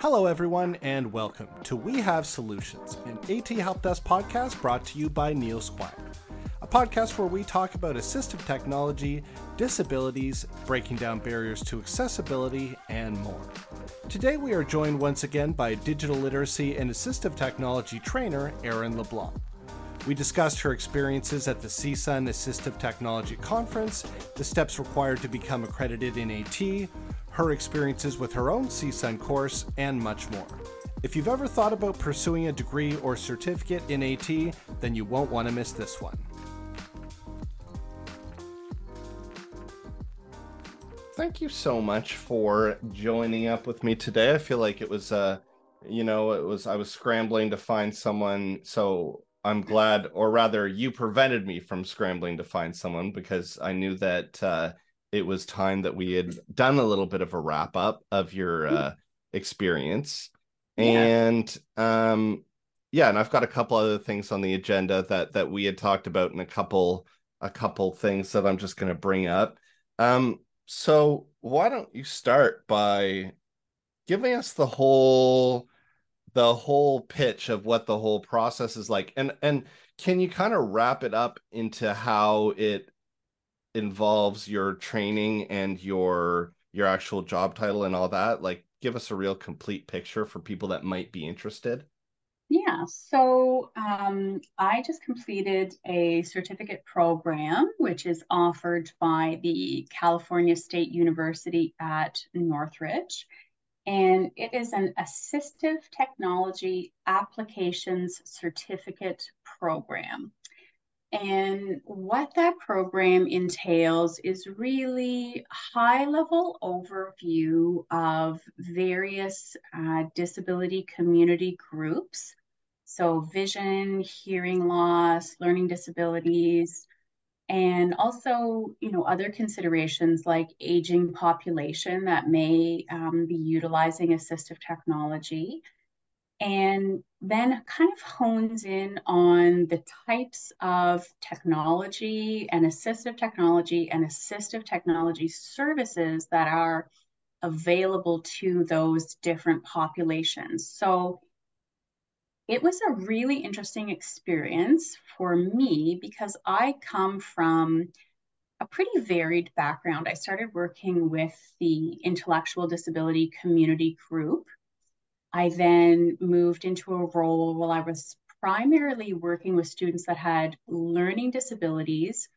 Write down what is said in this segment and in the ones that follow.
Hello, everyone, and welcome to We Have Solutions, an AT Help Desk podcast brought to you by Neil Squire. A podcast where we talk about assistive technology, disabilities, breaking down barriers to accessibility, and more. Today, we are joined once again by digital literacy and assistive technology trainer Erin LeBlanc. We discussed her experiences at the CSUN Assistive Technology Conference, the steps required to become accredited in AT, her experiences with her own CSUN course, and much more. If you've ever thought about pursuing a degree or certificate in AT, then you won't want to miss this one. Thank you so much for joining up with me today. I feel like it was uh you know, it was I was scrambling to find someone so I'm glad or rather you prevented me from scrambling to find someone because I knew that uh it was time that we had done a little bit of a wrap up of your mm. uh, experience. Yeah. And um yeah, and I've got a couple other things on the agenda that that we had talked about and a couple a couple things that I'm just going to bring up. Um so why don't you start by giving us the whole the whole pitch of what the whole process is like and and can you kind of wrap it up into how it involves your training and your your actual job title and all that like give us a real complete picture for people that might be interested. Yeah so um, i just completed a certificate program which is offered by the california state university at northridge. And it is an assistive technology applications certificate program and what that program entails is really high level overview of various uh, disability community groups. So vision, hearing loss, learning disabilities, and also, you know, other considerations like aging population that may um, be utilizing assistive technology and then kind of hones in on the types of technology and assistive technology and assistive technology services that are available to those different populations. So it was a really interesting experience for me because I come from a pretty varied background. I started working with the intellectual disability community group I then moved into a role where I was primarily working with students that had learning disabilities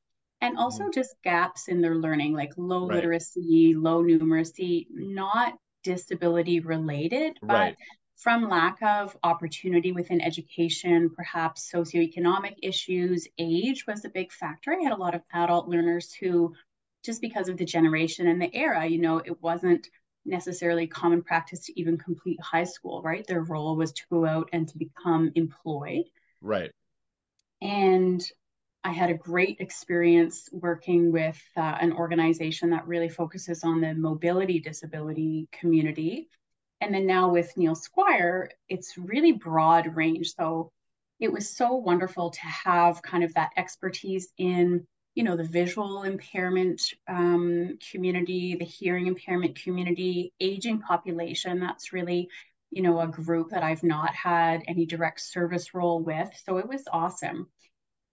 and also mm-hmm. just gaps in their learning, like low right. literacy, low numeracy, not disability related, but right. from lack of opportunity within education, perhaps socioeconomic issues, age was a big factor. I had a lot of adult learners who, just because of the generation and the era, you know, it wasn't necessarily common practice to even complete high school, right? Their role was to go out and to become employed. Right. And I had a great experience working with uh, an organization that really focuses on the mobility disability community. And then now with Neil Squire, it's really broad range. So it was so wonderful to have kind of that expertise in you know the visual impairment um, community the hearing impairment community aging population that's really you know a group that i've not had any direct service role with so it was awesome.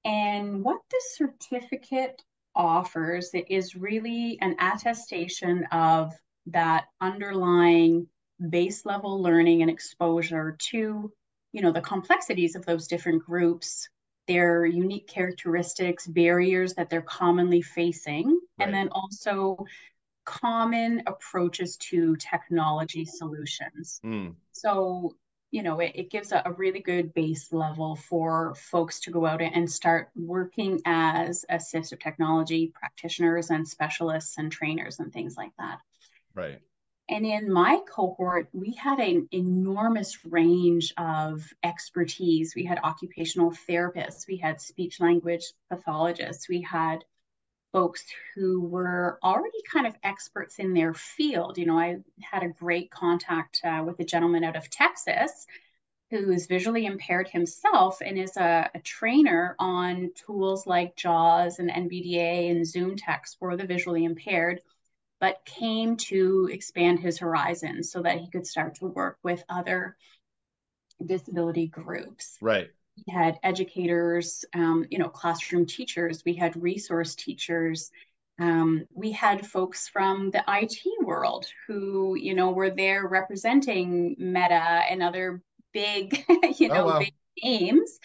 And what the certificate offers is really an attestation of that underlying base level learning and exposure to you know the complexities of those different groups their unique characteristics, barriers that they're commonly facing, right. and then also common approaches to technology solutions. Mm. So, you know, it, it gives a, a, really good base level for folks to go out and start working as assistive technology practitioners and specialists and trainers and things like that. Right. And in my cohort, we had an enormous range of expertise. We had occupational therapists, we had speech language pathologists, we had folks who were already kind of experts in their field. You know, I had a great contact uh, with a gentleman out of Texas who is visually impaired himself and is a, a, trainer on tools like JAWS and NVDA and ZoomText for the visually impaired but came to expand his horizons so that he could start to work with other disability groups. Right. We had educators, um, you know, classroom teachers, we had resource teachers. Um, we had folks from the IT world who, you know, were there representing Meta and other big, you oh, know, oh, wow. big names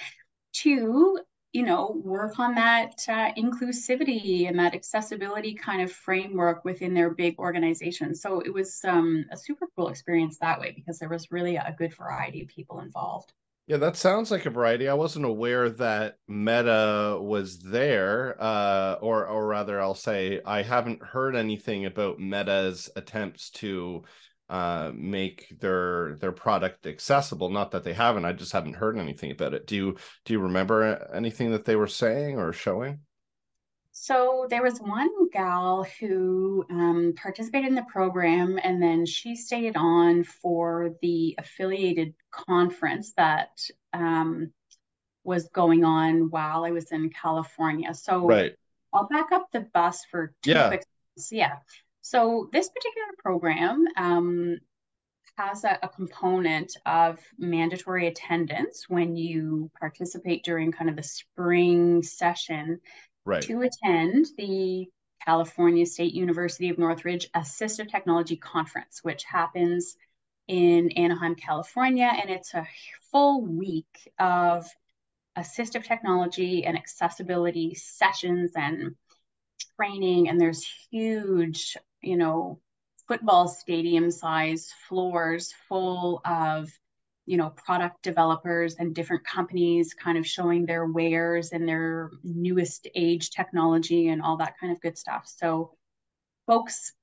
to you know work on that uh, inclusivity and that accessibility kind of framework within their big organization. So it was um, a super cool experience that way because there was really a good variety of people involved. Yeah that sounds like a variety. I wasn't aware that meta was there uh, or or rather i'll say i haven't heard anything about meta's attempts to uh, make their their product accessible. Not that they haven't, I just haven't heard anything about it. Do you do you remember anything that they were saying or showing? So there was one gal who um, participated in the program, and then she stayed on for the affiliated conference that um, was going on while I was in California. So right. I'll back up the bus for two yeah. quick. Yeah. So this particular program um, has a, a, component of mandatory attendance when you participate during kind of the spring session right. to attend the California State University of Northridge Assistive Technology Conference, which happens in Anaheim, California. And it's a full week of assistive technology and accessibility sessions and training. And there's huge you know, football stadium size floors full of you know product developers and different companies kind of showing their wares and their newest age technology and all that kind of good stuff so folks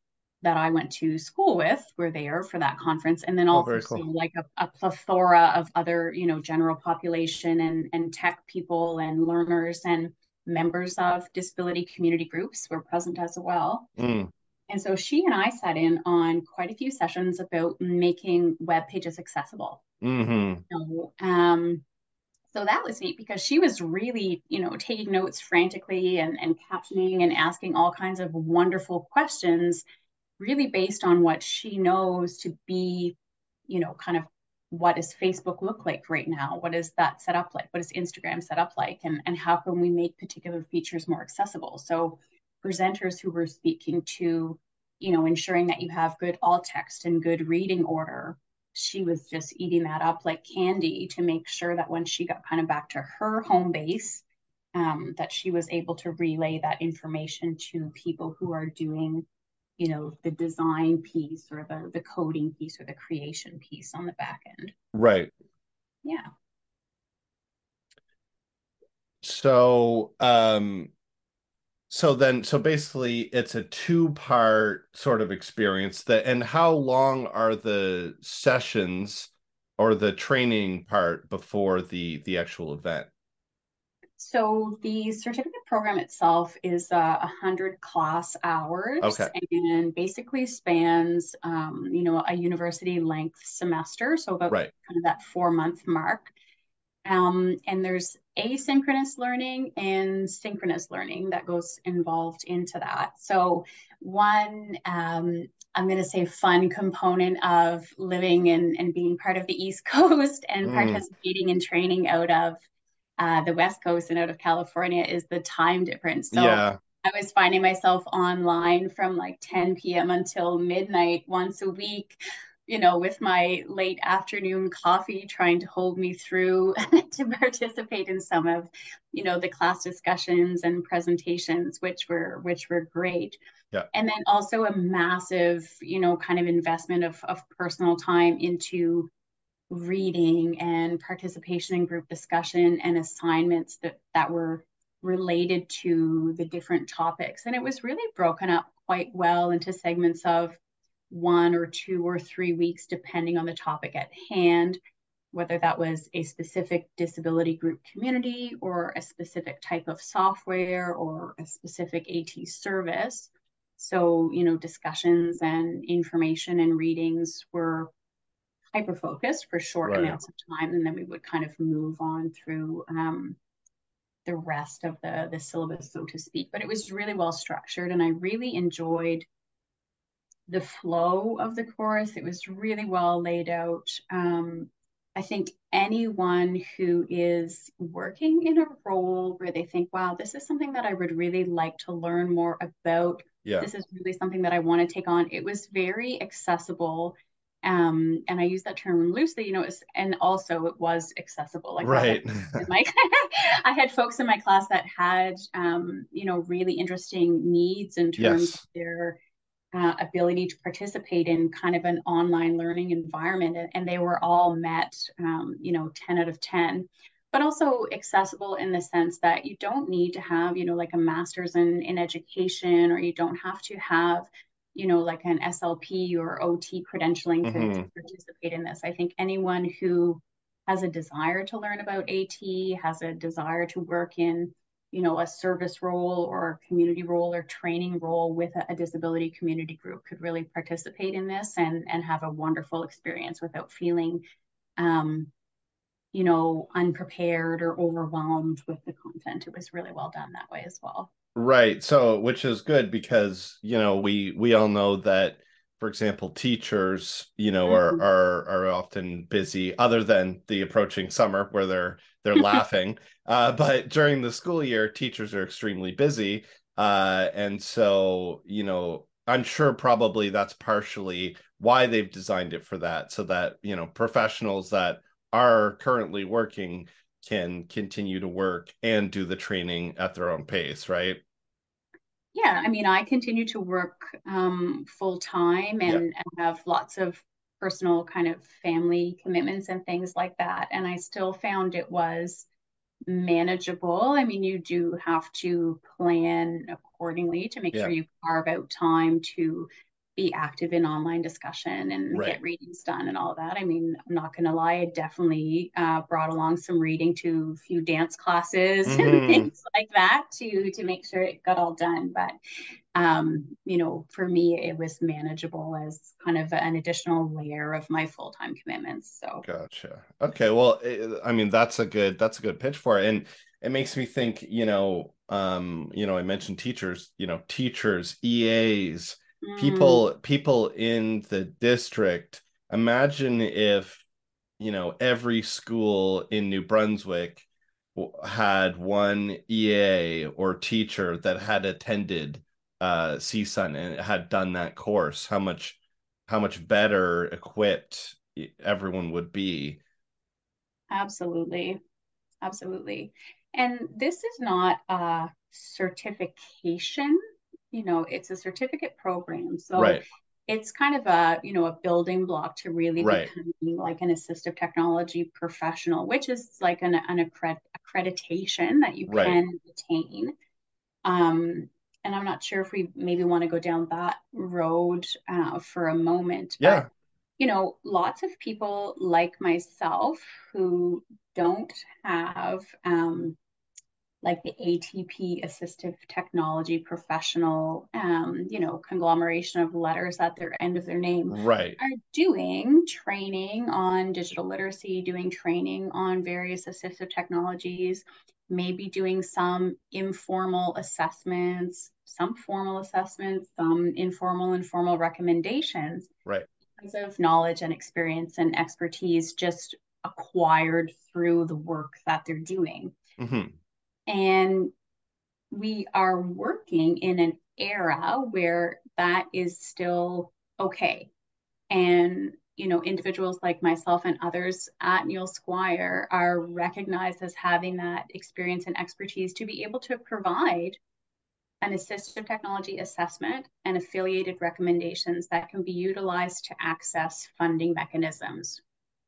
that i went to school with were there for that conference and then oh, also cool. like a, a, plethora of other you know general population and and tech people and learners and members of disability community groups were present as well mm. And so she and I sat in on quite a few sessions about making web pages accessible. Mm-hmm. So, um, so that was neat because she was really, you know, taking notes frantically and, and captioning and asking all kinds of wonderful questions, really based on what she knows to be, you know, kind of what does Facebook look like right now? What is that set up like? What is Instagram set up like? And, and how can we make particular features more accessible? So presenters who were speaking to, you know, ensuring that you have good alt text and good reading order. She was just eating that up like candy to make sure that when she got kind of back to her home base, um, that she was able to relay that information to people who are doing, you know, the design piece or the the coding piece or the creation piece on the back end. Right. Yeah. So um so then so basically it's a two part sort of experience that and how long are the sessions or the training part before the the actual event so the certificate program itself is a uh, hundred class hours okay. and basically spans um, you know a university length semester so about right. kind of that four month mark um, and there's asynchronous learning and synchronous learning that goes involved into that. So, one, um, I'm going to say, fun component of living and, and being part of the East Coast and mm. participating in training out of uh, the West Coast and out of California is the time difference. So, yeah. I was finding myself online from like 10 p.m. until midnight once a week you know, with my late afternoon coffee, trying to hold me through to participate in some of, you know, the class discussions and presentations, which were which were great. Yeah. And then also a massive, you know, kind of investment of of personal time into reading and participation in group discussion and assignments that that were related to the different topics. And it was really broken up quite well into segments of one or two or three weeks, depending on the topic at hand, whether that was a specific disability group community or a specific type of software or a specific AT service. So, you know, discussions and information and readings were hyper focused for short right. amounts of time. And then we would kind of move on through um, the rest of the, the syllabus, so to speak. But it was really well structured and I really enjoyed the flow of the course. It was really well laid out. Um, I think anyone who is working in a role where they think, wow, this is something that I would really like to learn more about. Yeah. This is really something that I want to take on. It was very accessible. Um, and I use that term loosely, you know, and also it was accessible. Like right. my, I had folks in my class that had, um, you know, really interesting needs in terms yes. of their uh, ability to participate in kind of an online learning environment and, and they were all met um, you know 10 out of 10 but also accessible in the sense that you don't need to have you know like a master's in, in education or you don't have to have you know like an slp or ot credentialing to, mm-hmm. to participate in this i think anyone who has a desire to learn about at has a desire to work in you know, a service role or a community role or training role with a, a, disability community group could really participate in this and and have a wonderful experience without feeling um, you know, unprepared or overwhelmed with the content. It was really well done that way as well. Right. So, which is good because, you know, we we all know that for example, teachers, you know, mm-hmm. are are are often busy other than the approaching summer where they're they're laughing. Uh, but during the school year, teachers are extremely busy. Uh, and so, you know, I'm sure probably that's partially why they've designed it for that, so that, you know, professionals that are currently working can continue to work and do the training at their own pace, right? Yeah, I mean, I continue to work um, full time and, yeah. and have lots of personal kind of family commitments and things like that. And I still found it was manageable. I mean, you do have to plan accordingly to make yeah. sure you carve out time to be active in online discussion and right. get readings done and all that. I mean, I'm not going to lie, I definitely uh, brought along some reading to a few dance classes mm-hmm. and things like that to to make sure it got all done. But um, you know, for me, it was manageable as kind of an additional layer of my full time commitments. So gotcha. Okay, well, it, I mean, that's a good that's a good pitch for it, and it makes me think. You know, um, you know, I mentioned teachers. You know, teachers, EAs mm. people people in the district imagine if you know every school in new brunswick had one ea or teacher that had attended uh csun and had done that course how much how much better equipped everyone would be. Absolutely. Absolutely. And this is not a certification you know it's a certificate program so right. it's kind of a you know a building block to really right. becoming like an assistive technology professional which is like an, an accred- accreditation that you right. can attain um and i'm not sure if we maybe want to go down that road uh, for a moment yeah but, you know lots of people like myself who don't have um like the ATP assistive technology professional, um, you know, conglomeration of letters at their end of their name, right, are doing training on digital literacy, doing training on various assistive technologies, maybe doing some informal assessments, some formal assessments, some informal and formal recommendations, right, because of knowledge and experience and expertise just acquired through the work that they're doing. Mm-hmm and we are working in an era where that is still okay. And, you know, individuals like myself and others at Neil Squire are recognized as having that experience and expertise to be able to provide an assistive technology assessment and affiliated recommendations that can be utilized to access funding mechanisms,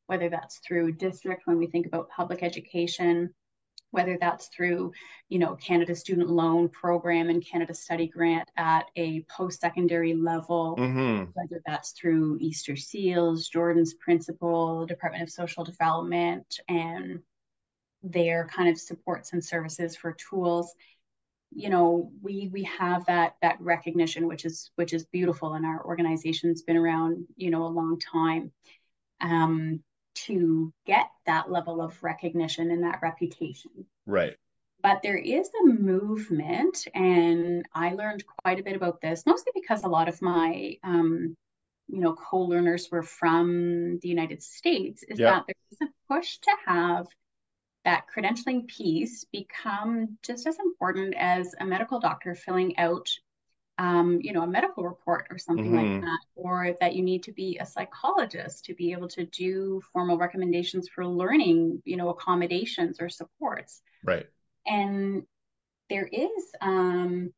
whether that's through district when we think about public education, whether that's through, you know, Canada Student Loan Program and Canada Study Grant at a post-secondary level, mm-hmm. whether that's through Easter Seals, Jordan's Principle, Department of Social Development, and their kind of supports and services for tools. You know, we we have that that recognition, which is which is beautiful, and our organization's been around, you know, a long time. Um, to get that level of recognition and that reputation. Right. but there is a movement, and I learned quite a bit about this, mostly because a lot of my um, you know co-learners were from the United States, is that there is a push to have that credentialing piece become just as important as a medical doctor filling out um, you know, a medical report or something mm-hmm. like that, or that you need to be a psychologist to be able to do formal recommendations for learning, you know, accommodations or supports. Right. And there is um,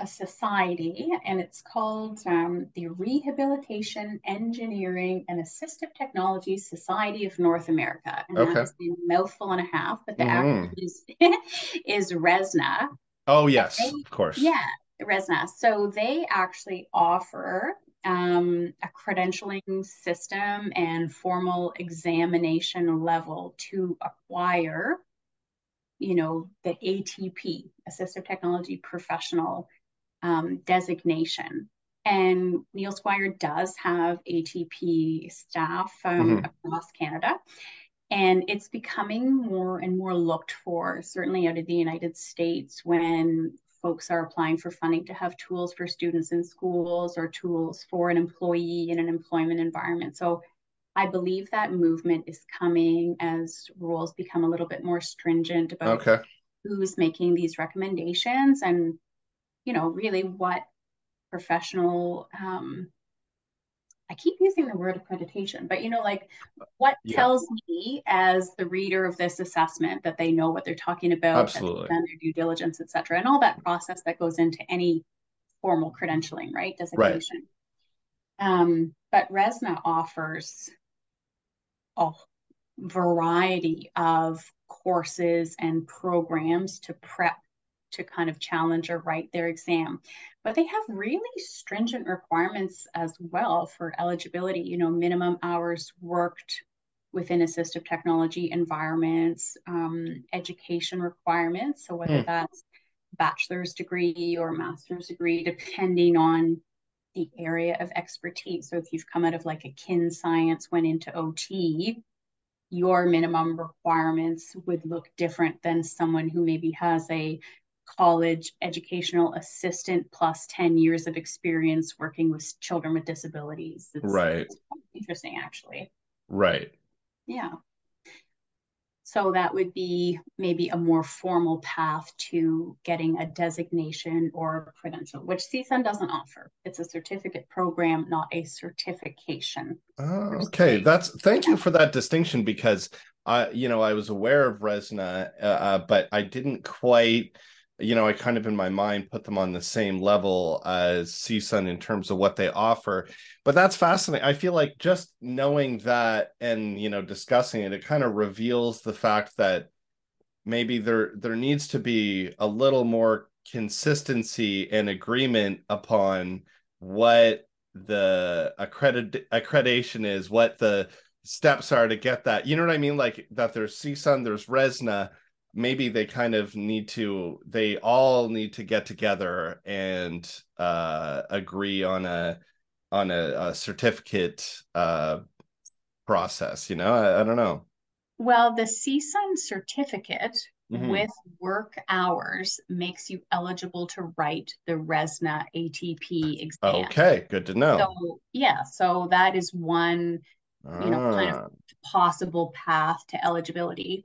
a society, and it's called um, the Rehabilitation, Engineering, and Assistive Technology Society of North America. And okay. that's a mouthful and a half, but the mm-hmm. acronym is, is RESNA. Oh, yes, they, of course. Yeah, RESNA. So they actually offer um, a credentialing system and formal examination level to acquire, you know, the ATP, Assistive Technology Professional um, designation. And Neil Squire does have ATP staff um, mm-hmm. across Canada. And it's becoming more and more looked for, certainly out of the United States, when folks are applying for funding to have tools for students in schools or tools for an employee in an employment environment. So I believe that movement is coming as rules become a little bit more stringent about okay. who's making these recommendations and, you know, really what professional um, I keep using the word accreditation, but you know, like what yeah. tells me as the reader of this assessment that they know what they're talking about, Absolutely. done their due diligence, et cetera, and all that process that goes into any formal credentialing, right? Designation. Right. Um, but RESNA offers a variety of courses and programs to prep to kind of challenge or write their exam. But they have really stringent requirements as well for eligibility, you know, minimum hours worked within assistive technology environments, um, education requirements. So whether mm. that's bachelor's degree or master's degree, depending on the area of expertise. So if you've come out of like a kin science, went into OT, your minimum requirements would look different than someone who maybe has a college educational assistant plus 10 years of experience working with children with disabilities. It's, right. It's interesting, actually. Right. Yeah. So that would be maybe a more formal path to getting a designation or a credential, which CSUN doesn't offer. It's a certificate program, not a certification. Oh, okay, that's thank you for that distinction because I, you know, I was aware of Resna, uh, uh but I didn't quite you know, I kind of in my mind put them on the same level as CSUN in terms of what they offer. But that's fascinating. I feel like just knowing that and you know discussing it, it kind of reveals the fact that maybe there there needs to be a little more consistency and agreement upon what the accredit accreditation is, what the steps are to get that. You know what I mean? Like that there's CSUN, there's Resna maybe they kind of need to they all need to get together and uh agree on a on a, a certificate uh process you know? I, I, don't know. Well the CSUN certificate mm-hmm. with work hours makes you eligible to write the resna atp exam. Okay good to know. So yeah so that is one you know kind of ah. possible path to eligibility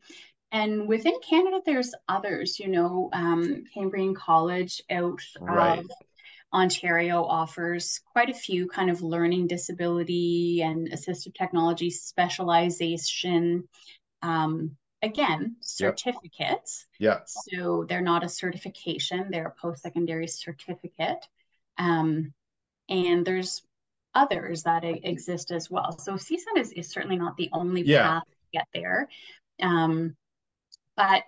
and within Canada, there's others, you know, um, Cambrian College out right. of Ontario offers quite a few kind of learning disability and assistive technology specialization. Um, again, certificates. Yeah. So they're not a certification, they're a post secondary certificate. Um, and there's others that exist as well. So CSUN is, is certainly not the only yeah. path to get there. Um, but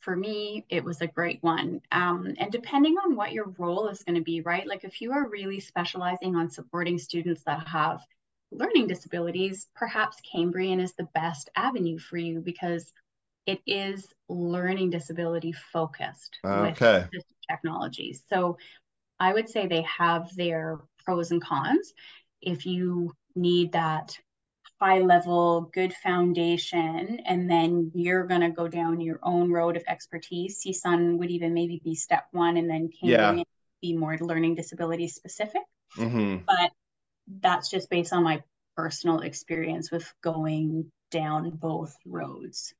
for me, it was a great one. Um, and depending on what your role is going to be, right? Like if you are really specializing on supporting students that have learning disabilities, perhaps Cambrian is the best avenue for you because it is learning disability focused okay. with technologies. So I would say they have their pros and cons. If you need that high level, good foundation, and then you're going to go down your own road of expertise. CSUN would even maybe be step one, and then Yeah. be more learning disability specific. Mhm. But that's just based on my personal experience with going down both roads.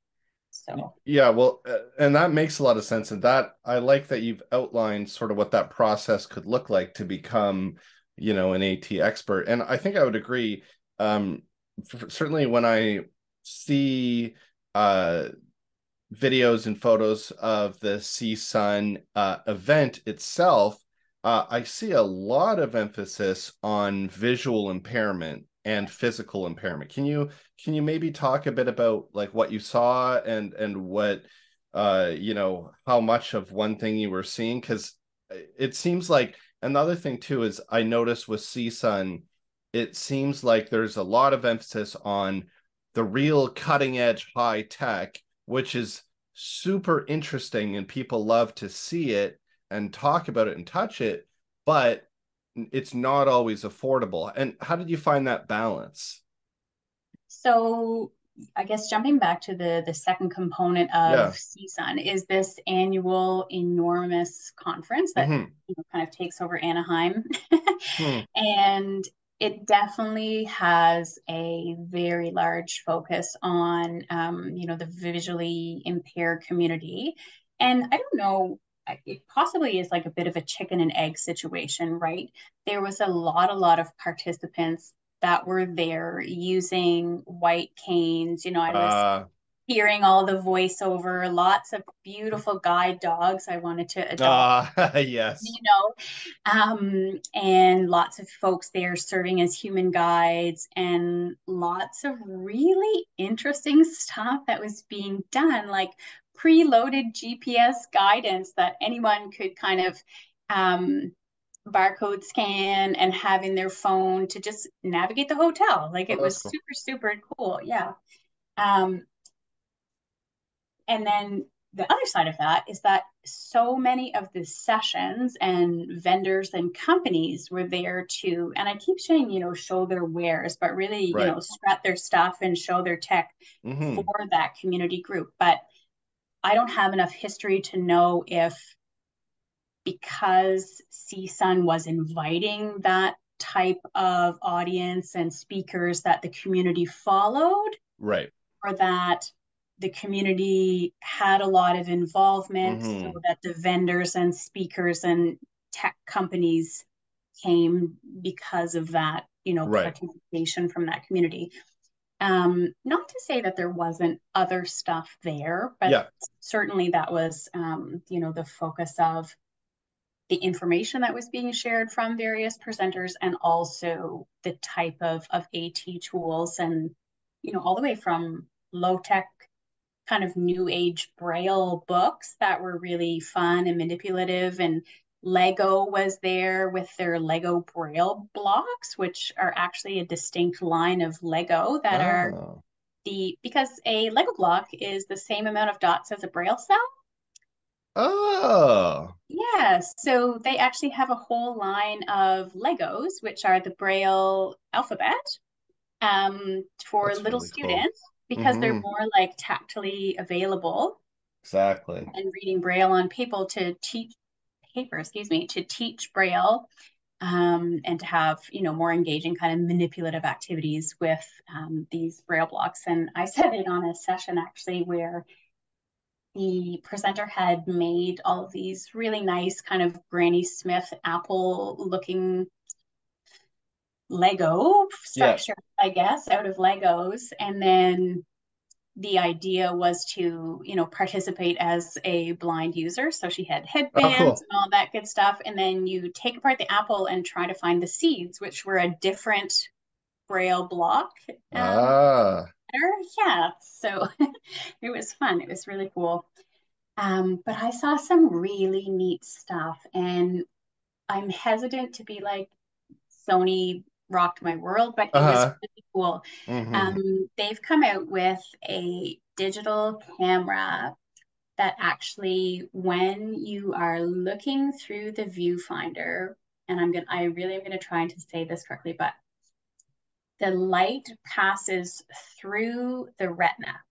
So Yeah, well, uh, and that makes a lot of sense. And that I like that you've outlined sort of what that process could look like to become, you know, an AT expert. And I think I would agree. Um, certainly when I see uh videos and photos of the CSUN uh, event itself, uh, I see a lot of emphasis on visual impairment and physical impairment. Can you can you maybe talk a bit about like what you saw and and what uh you know how much of one thing you were seeing because it seems like another thing too is I noticed with CSUN it seems like there's a lot of emphasis on the real cutting edge high tech which is super interesting and people love to see it and talk about it and touch it but it's not always affordable and how did you find that balance so I guess jumping back to the the second component of Yeah. CSUN is this annual enormous conference that Mhm. you know, kind of takes over Anaheim. Hmm. And it definitely has a very large focus on um, you know, the visually impaired community. And I don't know, it possibly is like a bit of a chicken and egg situation, right? There was a lot, a lot of participants that were there using white canes. You know, I was Uh, hearing all the voiceover, lots of beautiful guide dogs I wanted to adopt, ah, yes. you know, um, and lots of folks there serving as human guides, and lots of really interesting stuff that was being done, like preloaded GPS guidance that anyone could kind of um, barcode scan and have in their phone to just navigate the hotel. Like it Oh, was cool. super, super cool. Yeah. Um, and then the other side of that is that so many of the sessions and vendors and companies were there to, and I keep saying, you know, show their wares, but really, Right. you know, strut their stuff and show their tech Mhm. for that community group. But I don't have enough history to know if because CSUN was inviting that type of audience and speakers that the community followed Right. or that the community had a lot of involvement Mhm. so that the vendors and speakers and tech companies came because of that you know Right. participation from that community um not to say that there wasn't other stuff there but Yeah. certainly that was um you know the focus of the information that was being shared from various presenters and also the type of of AT tools and you know all the way from low tech kind of new age braille books that were really fun and manipulative and Lego was there with their Lego braille blocks which are actually a distinct line of Lego that are Oh. the because a Lego block is the same amount of dots as a braille cell Oh. Yeah, so they actually have a whole line of Legos, which are the Braille alphabet, um, for That's little really students because they're Mhm. more like tactily available Exactly. and reading Braille on paper to teach paper, excuse me, to teach Braille, um, and to have, you know, more engaging kind of manipulative activities with um, these Braille blocks. And I said it on a session actually where the presenter had made all of these really nice kind of Granny Smith apple looking Lego Yeah. structure, I guess, out of Legos. And then the idea was to, you know, participate as a blind user. So she had headbands cool. and all that good stuff. And then you take apart the apple and try to find the seeds, which were a different braille block. Um, Ah. Yeah, so it was fun. It was really cool. Um, but I saw some really neat stuff, and I'm hesitant to be like Sony rocked my world, but it was Uh-huh. really cool. Mhm. Um, they've come out with a digital camera that actually, when you are looking through the viewfinder, and I'm gonna, I really am gonna try to say this correctly, but the light passes through the retina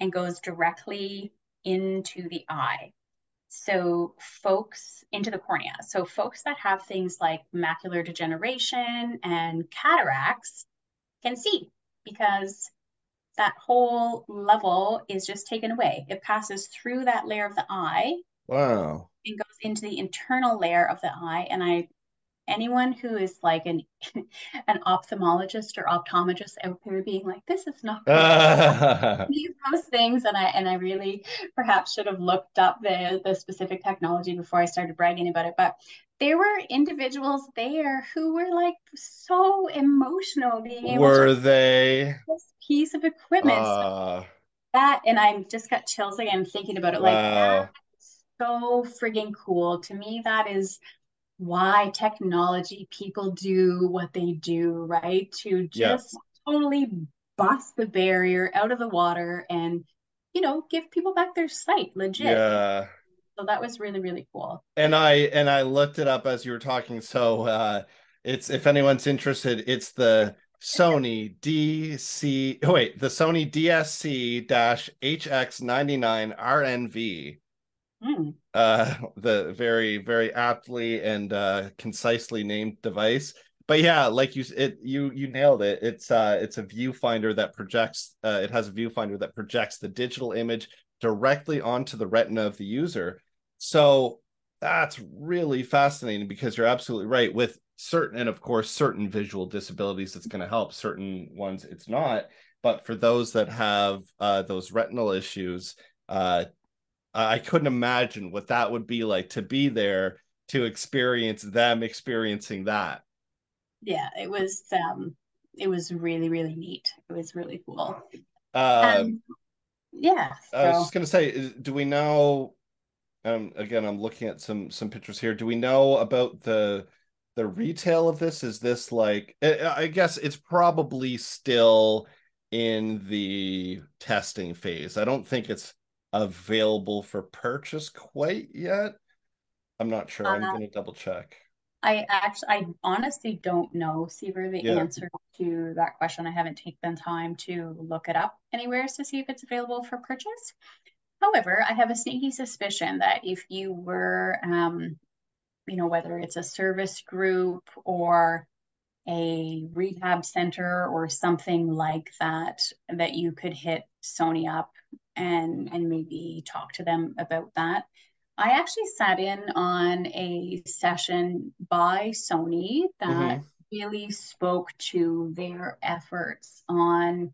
and goes directly into the eye. So, folks into the cornea. So, folks that have things like macular degeneration and cataracts can see because that whole level is just taken away. It passes through that layer of the eye. Wow. And goes into the internal layer of the eye. And I anyone who is like an an ophthalmologist or optometrist out there being like this is not those things and i and i really perhaps should have looked up the the specific technology before i started bragging about it but there were individuals there who were like so emotional being able were to they? this piece of equipment uh, so that and i just got chills again thinking about it wow. like so frigging cool. To me that is why technology people do what they do, right? To just yeah. totally bust the barrier out of the water and, you know, give people back their sight legit. Yeah. So that was really, really cool. And I and I looked it up as you were talking. So uh it's if anyone's interested, it's the Sony DC oh wait, the Sony DSC HX99 RNV Mm. Uh, the very, very aptly and uh, concisely named device. But yeah, like you, it you you nailed it. It's uh, it's a viewfinder that projects. Uh, it has a viewfinder that projects the digital image directly onto the retina of the user. So that's really fascinating because you're absolutely right. With certain, and of course, certain visual disabilities, it's going to help. Certain ones, it's not. But for those that have uh, those retinal issues, uh, I couldn't imagine what that would be like to be there to experience them experiencing that. Yeah, it was um it was really really neat. It was really cool. Um, um yeah. So. I was just gonna say, do we know? Um, again, I'm looking at some some pictures here. Do we know about the the retail of this? Is this like? I guess it's probably still in the testing phase. I don't think it's available for purchase quite yet. I'm not sure. Uh, I'm going to double check. I actually, I honestly don't know, Seaver, the yeah. answer to that question. I haven't taken time to look it up anywhere to see if it's available for purchase. However, I have a sneaky suspicion that if you were, um, you know, whether it's a service group or a rehab center or something like that, that you could hit Sony up and and maybe talk to them about that. I actually sat in on a session by Sony that mm-hmm. really spoke to their efforts on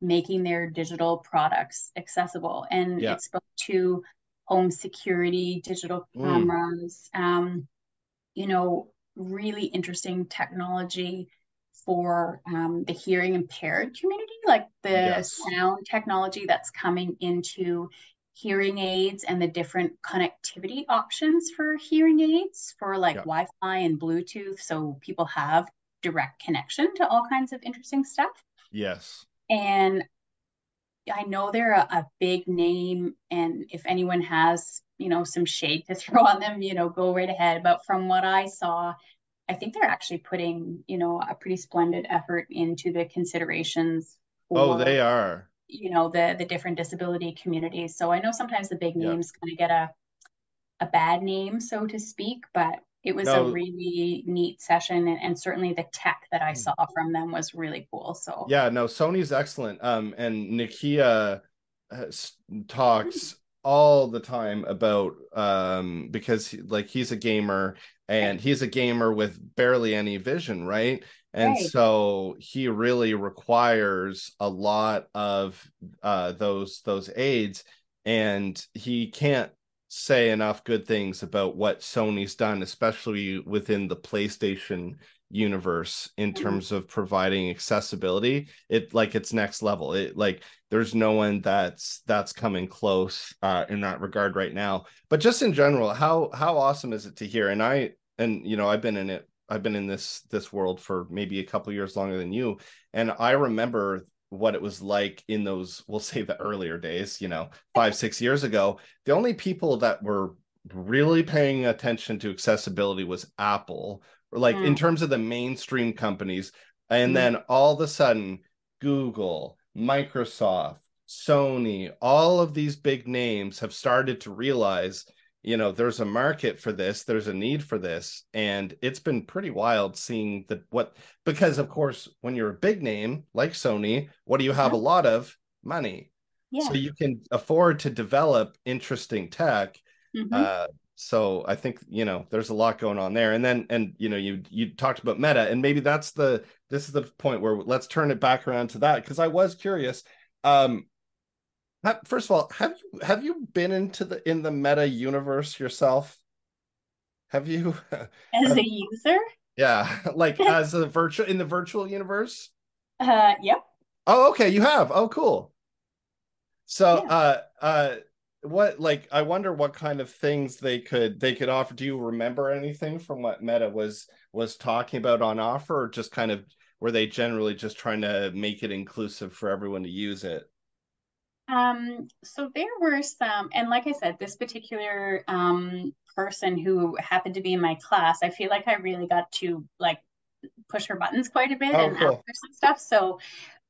making their digital products accessible. And yeah. it spoke to home security, digital mm. cameras, mm. um, you know, really interesting technology for um, the hearing impaired community, like the yes. sound technology that's coming into hearing aids and the different connectivity options for hearing aids for like yeah. Wi-Fi and Bluetooth, so people have direct connection to all kinds of interesting stuff. Yes. And I know they're a, a big name, and if anyone has you know some shade to throw on them, you know, go right ahead. But from what I saw, I think they're actually putting, you know, a pretty splendid effort into the considerations. For, oh, they are. You know, the the different disability communities. So I know sometimes the big names kind of get a a bad name, so to speak, but it was no. a really neat session and, and, certainly the tech that I mm. saw from them was really cool. So yeah, no, Sony's excellent. Um, and Nikia talks all the time about um because like he's a gamer and he's a gamer with barely any vision right and right. so he really requires a lot of uh those those aids and he can't say enough good things about what Sony's done especially within the PlayStation universe in mm-hmm. terms of providing accessibility. It like it's next level. It like there's no one that's that's coming close uh in that regard right now. But just in general how how awesome is it to hear? And i and you know i've been in it i've been in this this world for maybe a couple years longer than you. And i remember what it was like in those we'll say the earlier days you know five six years ago the only people that were really paying attention to accessibility was apple like mm. in terms of the mainstream companies And Mhm. then all of a sudden, Google, Microsoft, Sony, all of these big names have started to realize, you know, there's a market for this, there's a need for this, and it's been pretty wild seeing the what because of course, when you're a big name like Sony, what do you have Yeah. a lot of? Money. Yeah. So you can afford to develop interesting tech Mhm. uh so i think you know there's a lot going on there and then and you know you you talked about meta and maybe that's the this is the point where let's turn it back around to that because i was curious um first of all have you have you been into the in the meta universe yourself? Have you? As a user, yeah like as a virtual in the virtual universe? Uh, yep. oh okay you have. Oh cool. So Yeah. uh uh what like i wonder what kind of things they could they could offer. Do you remember anything from what meta was was talking about on offer or just kind of were they generally just trying to make it inclusive for everyone to use it Um, so there were some, and like I said, this particular um person who happened to be in my class, I feel like I really got to like push her buttons quite a bit Oh, and cool. ask her some stuff. So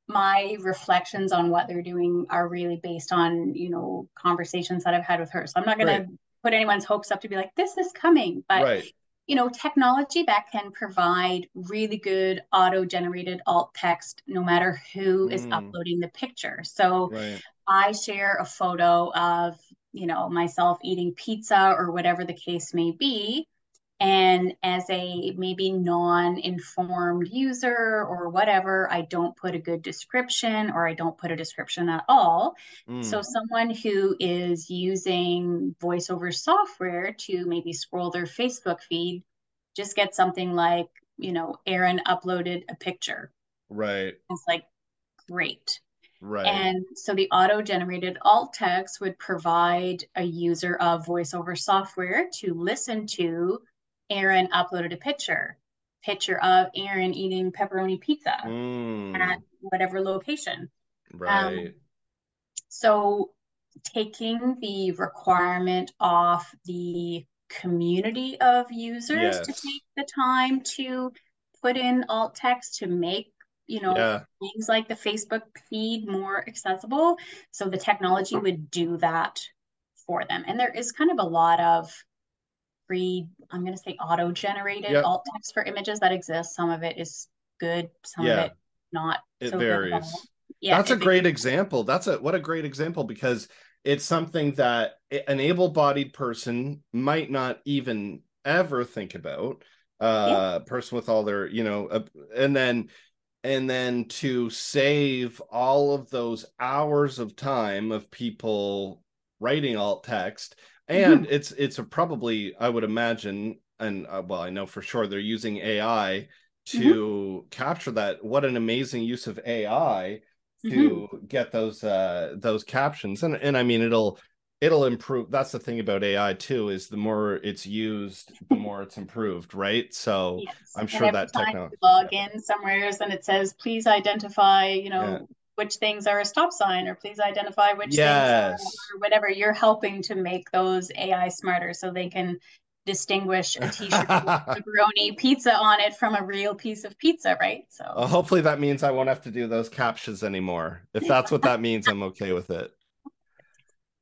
my reflections on what they're doing are really based on, you know, conversations that I've had with her. So I'm not gonna put anyone's hopes up to be like, this is coming, but right you know, technology that can provide really good auto-generated alt text no matter who is Mm. uploading the picture. So right I share a photo of, you know, myself eating pizza or whatever the case may be. And as a maybe non-informed user or whatever, I don't put a good description or I don't put a description at all. Mm. So someone who is using voiceover software to maybe scroll their Facebook feed just gets something like, you know, Erin uploaded a picture. right It's like, great. Right And so the auto-generated alt text would provide a user of voiceover software to listen to Erin uploaded a picture, picture of Erin eating pepperoni pizza Mm. at whatever location. right So taking the requirement off the community of users to take the time to put in alt text to make, you know, yeah things like the Facebook feed more accessible. So the technology would do that for them. And there is kind of a lot of free, I'm going to say auto-generated Yep. alt text for images that exist. Some of it is good, some Yeah. of it not it so varies Yeah, that's a great example that's a what a great example because it's something that an able-bodied person might not even ever think about uh person with all their you know uh, and then and then to save all of those hours of time of people writing alt text. And it's it's a probably i would imagine and uh, well i know for sure they're using ai to capture that. What an amazing use of ai to get those uh those captions. And and i mean it'll it'll improve that's the thing about ai too is the more it's used the more it's improved right so Yes. I'm sure that technology log in somewheres and it says, please identify, you know, Yeah. which things are a stop sign or please identify which Yes. things are or whatever. You're helping to make those AI smarter so they can distinguish a t-shirt with pepperoni pizza on it from a real piece of pizza, right? So Well, hopefully that means I won't have to do those captions anymore. If that's what that means, I'm okay with it.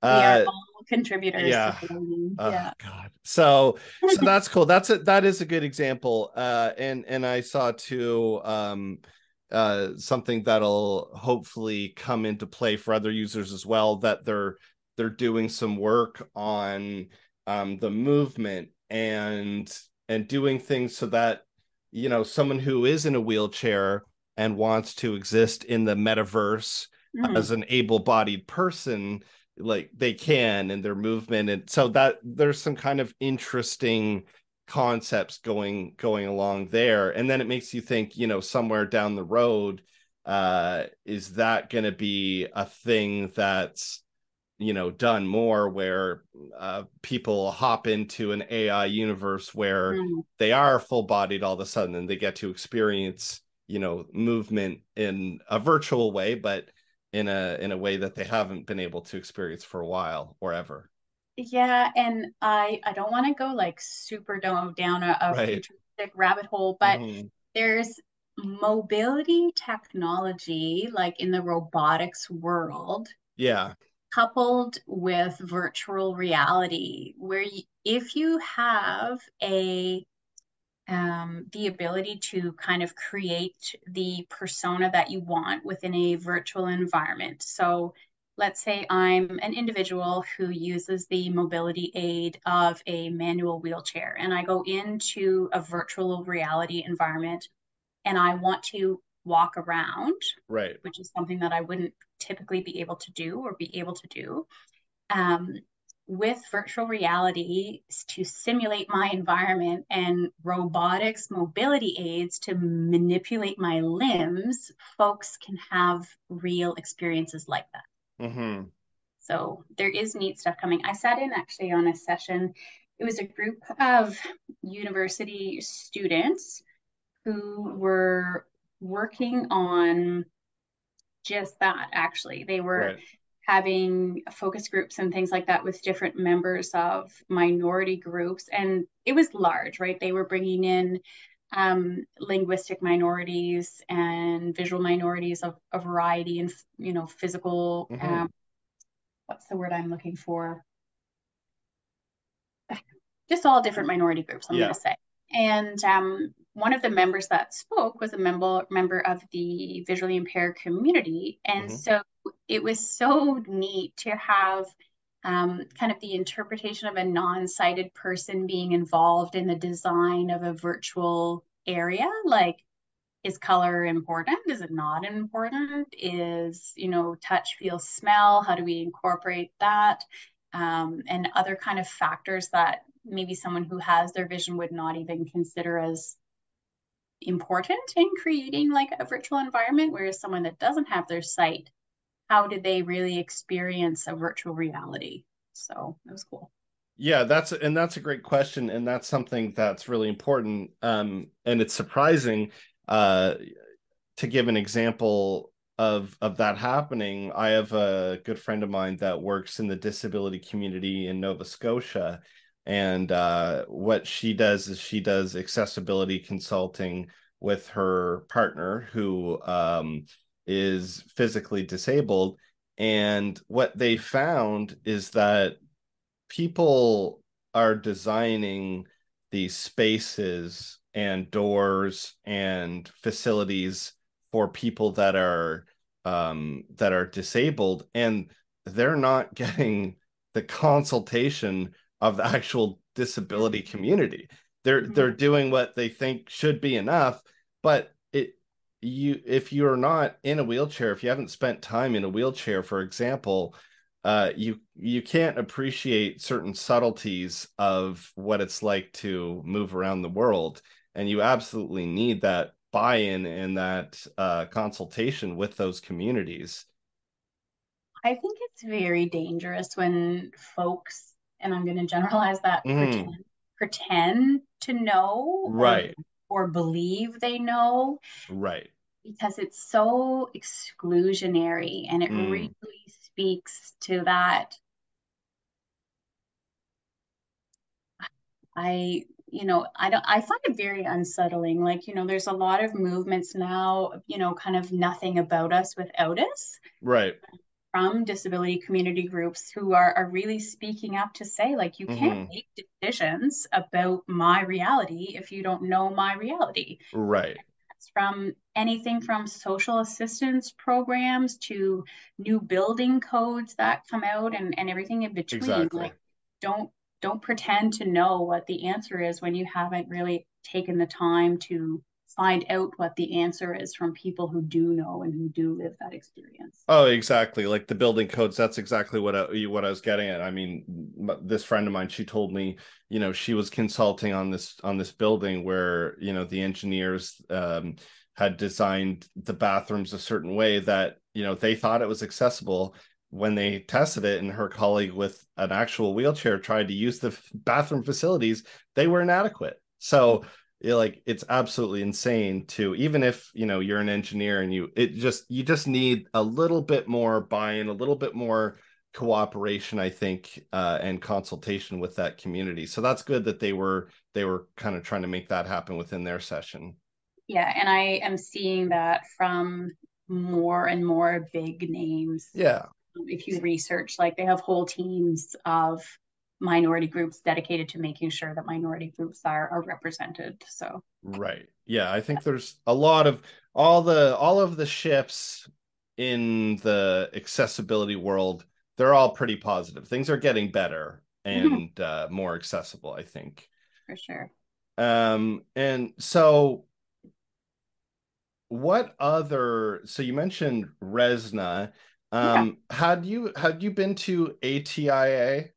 Uh, all contributors yeah. to oh, yeah. God. So so that's cool. That's a that is a good example. Uh, and and I saw too um uh something that'll hopefully come into play for other users as well that they're they're doing some work on um the movement and and doing things so that you know someone who is in a wheelchair and wants to exist in the metaverse Mm. as an able-bodied person like they can and their movement and so that there's some kind of interesting concepts going going along there and then it makes you think you know somewhere down the road uh is that going to be a thing that's you know done more where uh people hop into an AI universe where Mm. they are full bodied all of a sudden and they get to experience you know movement in a virtual way but in a in a way that they haven't been able to experience for a while or ever Yeah, and I I don't want to go like super down down a, a Right. futuristic rabbit hole, but Mhm. there's mobility technology, like in the robotics world, yeah, coupled with virtual reality, where you, if you have a um, the ability to kind of create the persona that you want within a virtual environment. So let's say I'm an individual who uses the mobility aid of a manual wheelchair and I go into a virtual reality environment and I want to walk around, right, which is something that I wouldn't typically be able to do or be able to do. Um, with virtual reality to simulate my environment and robotics mobility aids to manipulate my limbs, folks can have real experiences like that. Mm-hmm. So there is neat stuff coming. I sat in actually on a session. It was a group of university students who were working on just that actually they were right. Having focus groups and things like that with different members of minority groups and it was large right they were bringing in um, linguistic minorities and visual minorities of a variety and you know physical mm-hmm. um, what's the word i'm looking for just all different minority groups i'm yeah. going to say and um, one of the members that spoke was a member member of the visually impaired community, and mm-hmm. so it was so neat to have um, kind of the interpretation of a non-sighted person being involved in the design of a virtual area, like is color important? Is it not important? Is you know touch feel smell? How do we incorporate that? Um, and other kind of factors that maybe someone who has their vision would not even consider as important in creating like a virtual environment whereas someone that doesn't have their sight how did they really experience a virtual reality? So it was cool. Yeah that's and that's a great question and that's something that's really important um and it's surprising uh to give an example of of that happening. I have a good friend of mine that works in the disability community in nova scotia and uh, what she does is she does accessibility consulting with her partner who um, is physically disabled and what they found is that people are designing these spaces and doors and facilities for people that are um, that are disabled and they're not getting the consultation of the actual disability community. They're mm-hmm. they're doing what they think should be enough, but you if you're not in a wheelchair, if you haven't spent time in a wheelchair, for example, uh, you you can't appreciate certain subtleties of what it's like to move around the world, and you absolutely need that buy-in and that uh, consultation with those communities. I think it's very dangerous when folks and I'm going to generalize that mm. pretend, pretend to know right or believe they know right. because it's so exclusionary and it mm. really speaks to that. I you know I don't I find it very unsettling. Like you know there's a lot of movements now you know kind of nothing about us without us. Right from disability community groups who are, are really speaking up to say like you can't mm-hmm. make decisions about my reality if you don't know my reality right it's from anything from social assistance programs to new building codes that come out and, and everything in between exactly. like don't don't pretend to know what the answer is when you haven't really taken the time to find out what the answer is from people who do know and who do live that experience. Oh, exactly. Like the building codes. That's exactly what I, what I was getting at. I mean, this friend of mine, she told me, you know, she was consulting on this on this building where you know the engineers um, had designed the bathrooms a certain way that you know they thought it was accessible. When they tested it, and her colleague with an actual wheelchair tried to use the bathroom facilities, they were inadequate. So like it's absolutely insane to even if you know you're an engineer and you it just you just need a little bit more buy-in a little bit more cooperation i think uh, and consultation with that community so that's good that they were they were kind of trying to make that happen within their session Yeah, and I am seeing that from more and more big names. Yeah. If you research, like they have whole teams of minority groups dedicated to making sure that minority groups are are represented. So right. Yeah, I think there's a lot of all the all of the shifts in the accessibility world, they're all pretty positive. Things are getting better mm-hmm. and mm-hmm. uh, more accessible, I think. For sure. Um, and so what other so you mentioned resna um yeah. had you had you been to atia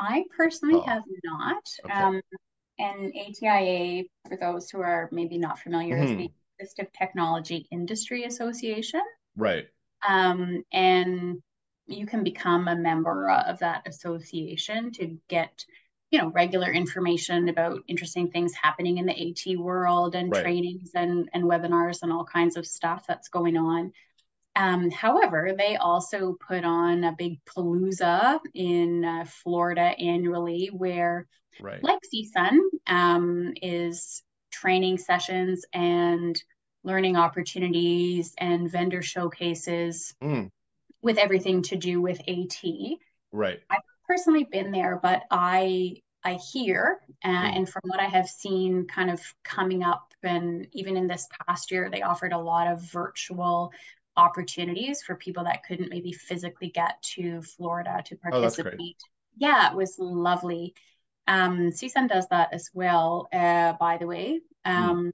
i personally oh. have not okay. um and atia for those who are maybe not familiar mm-hmm. is the assistive technology industry association right um and you can become a member of that association to get you know regular information about interesting things happening in the AT world and right. trainings and and webinars and all kinds of stuff that's going on. Um, however, they also put on a big palooza in uh, Florida annually, where, right. like CSUN, um, is training sessions and learning opportunities and vendor showcases mm. with everything to do with AT. Right. I've personally been there, but I I hear uh, mm. and from what I have seen, kind of coming up, and even in this past year, they offered a lot of virtual opportunities for people that couldn't maybe physically get to Florida to oh, participate. Oh, yeah, it was lovely. Um, CSUN does that as well, uh, by the way, mm. um, mm.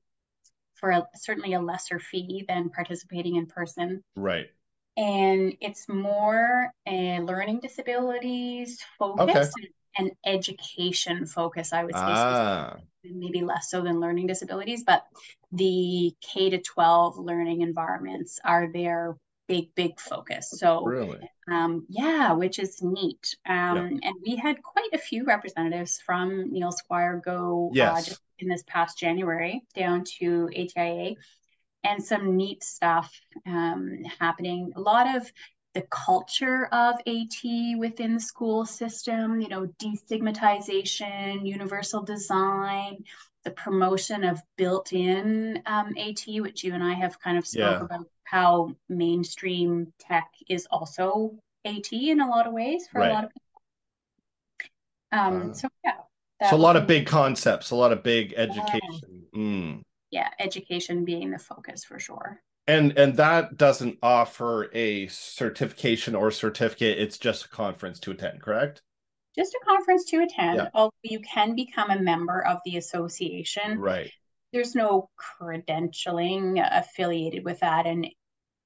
for a, certainly a lesser fee than participating in person. Right and it's more a learning disabilities focus okay. And, education focus i would say ah. maybe less so than learning disabilities but the k to 12 learning environments are their big big focus so really um, yeah which is neat um, yeah. and we had quite a few representatives from neil squire go uh, yes. uh, just in this past january down to atia and some neat stuff um, happening. A lot of the culture of AT within the school system, you know, destigmatization, universal design, the promotion of built-in um, AT, which you and I have kind of spoke yeah. about how mainstream tech is also AT in a lot of ways for right. a lot of people. Um, uh, so yeah. So a lot of big concepts, a lot of big education. Mm yeah, education being the focus for sure. And and that doesn't offer a certification or certificate. It's just a conference to attend, correct? Just a conference to attend. Yeah. Although you can become a member of the association. Right. There's no credentialing affiliated with that, and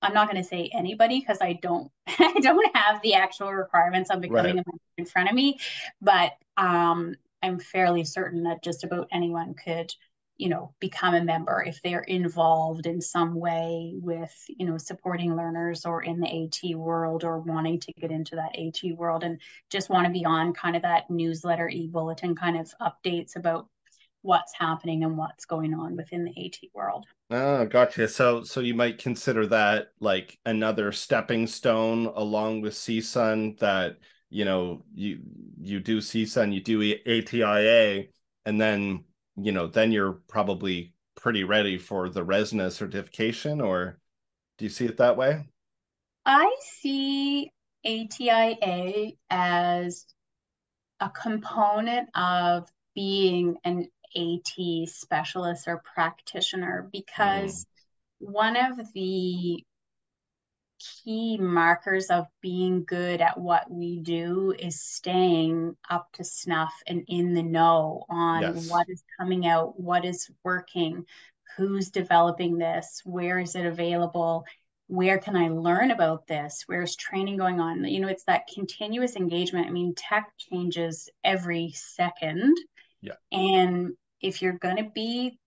I'm not going to say anybody because I don't I don't have the actual requirements of becoming right. a member in front of me, but um, I'm fairly certain that just about anyone could you know become a member if they're involved in some way with you know supporting learners or in the AT world or wanting to get into that AT world and just want to be on kind of that newsletter e-bulletin kind of updates about what's happening and what's going on within the AT world. Oh, gotcha. So so you might consider that like another stepping stone along with CSUN that you know you you do CSUN, you do ATIA and then you know, then you're probably pretty ready for the RESNA certification, or do you see it that way? I see ATIA as a component of being an AT specialist or practitioner because mm. one of the key markers of being good at what we do is staying up to snuff and in the know on yes. what is coming out, what is working, who's developing this, where is it available, where can I learn about this, where's training going on. You know, it's that continuous engagement. I mean, tech changes every second. Yeah. And if you're going to be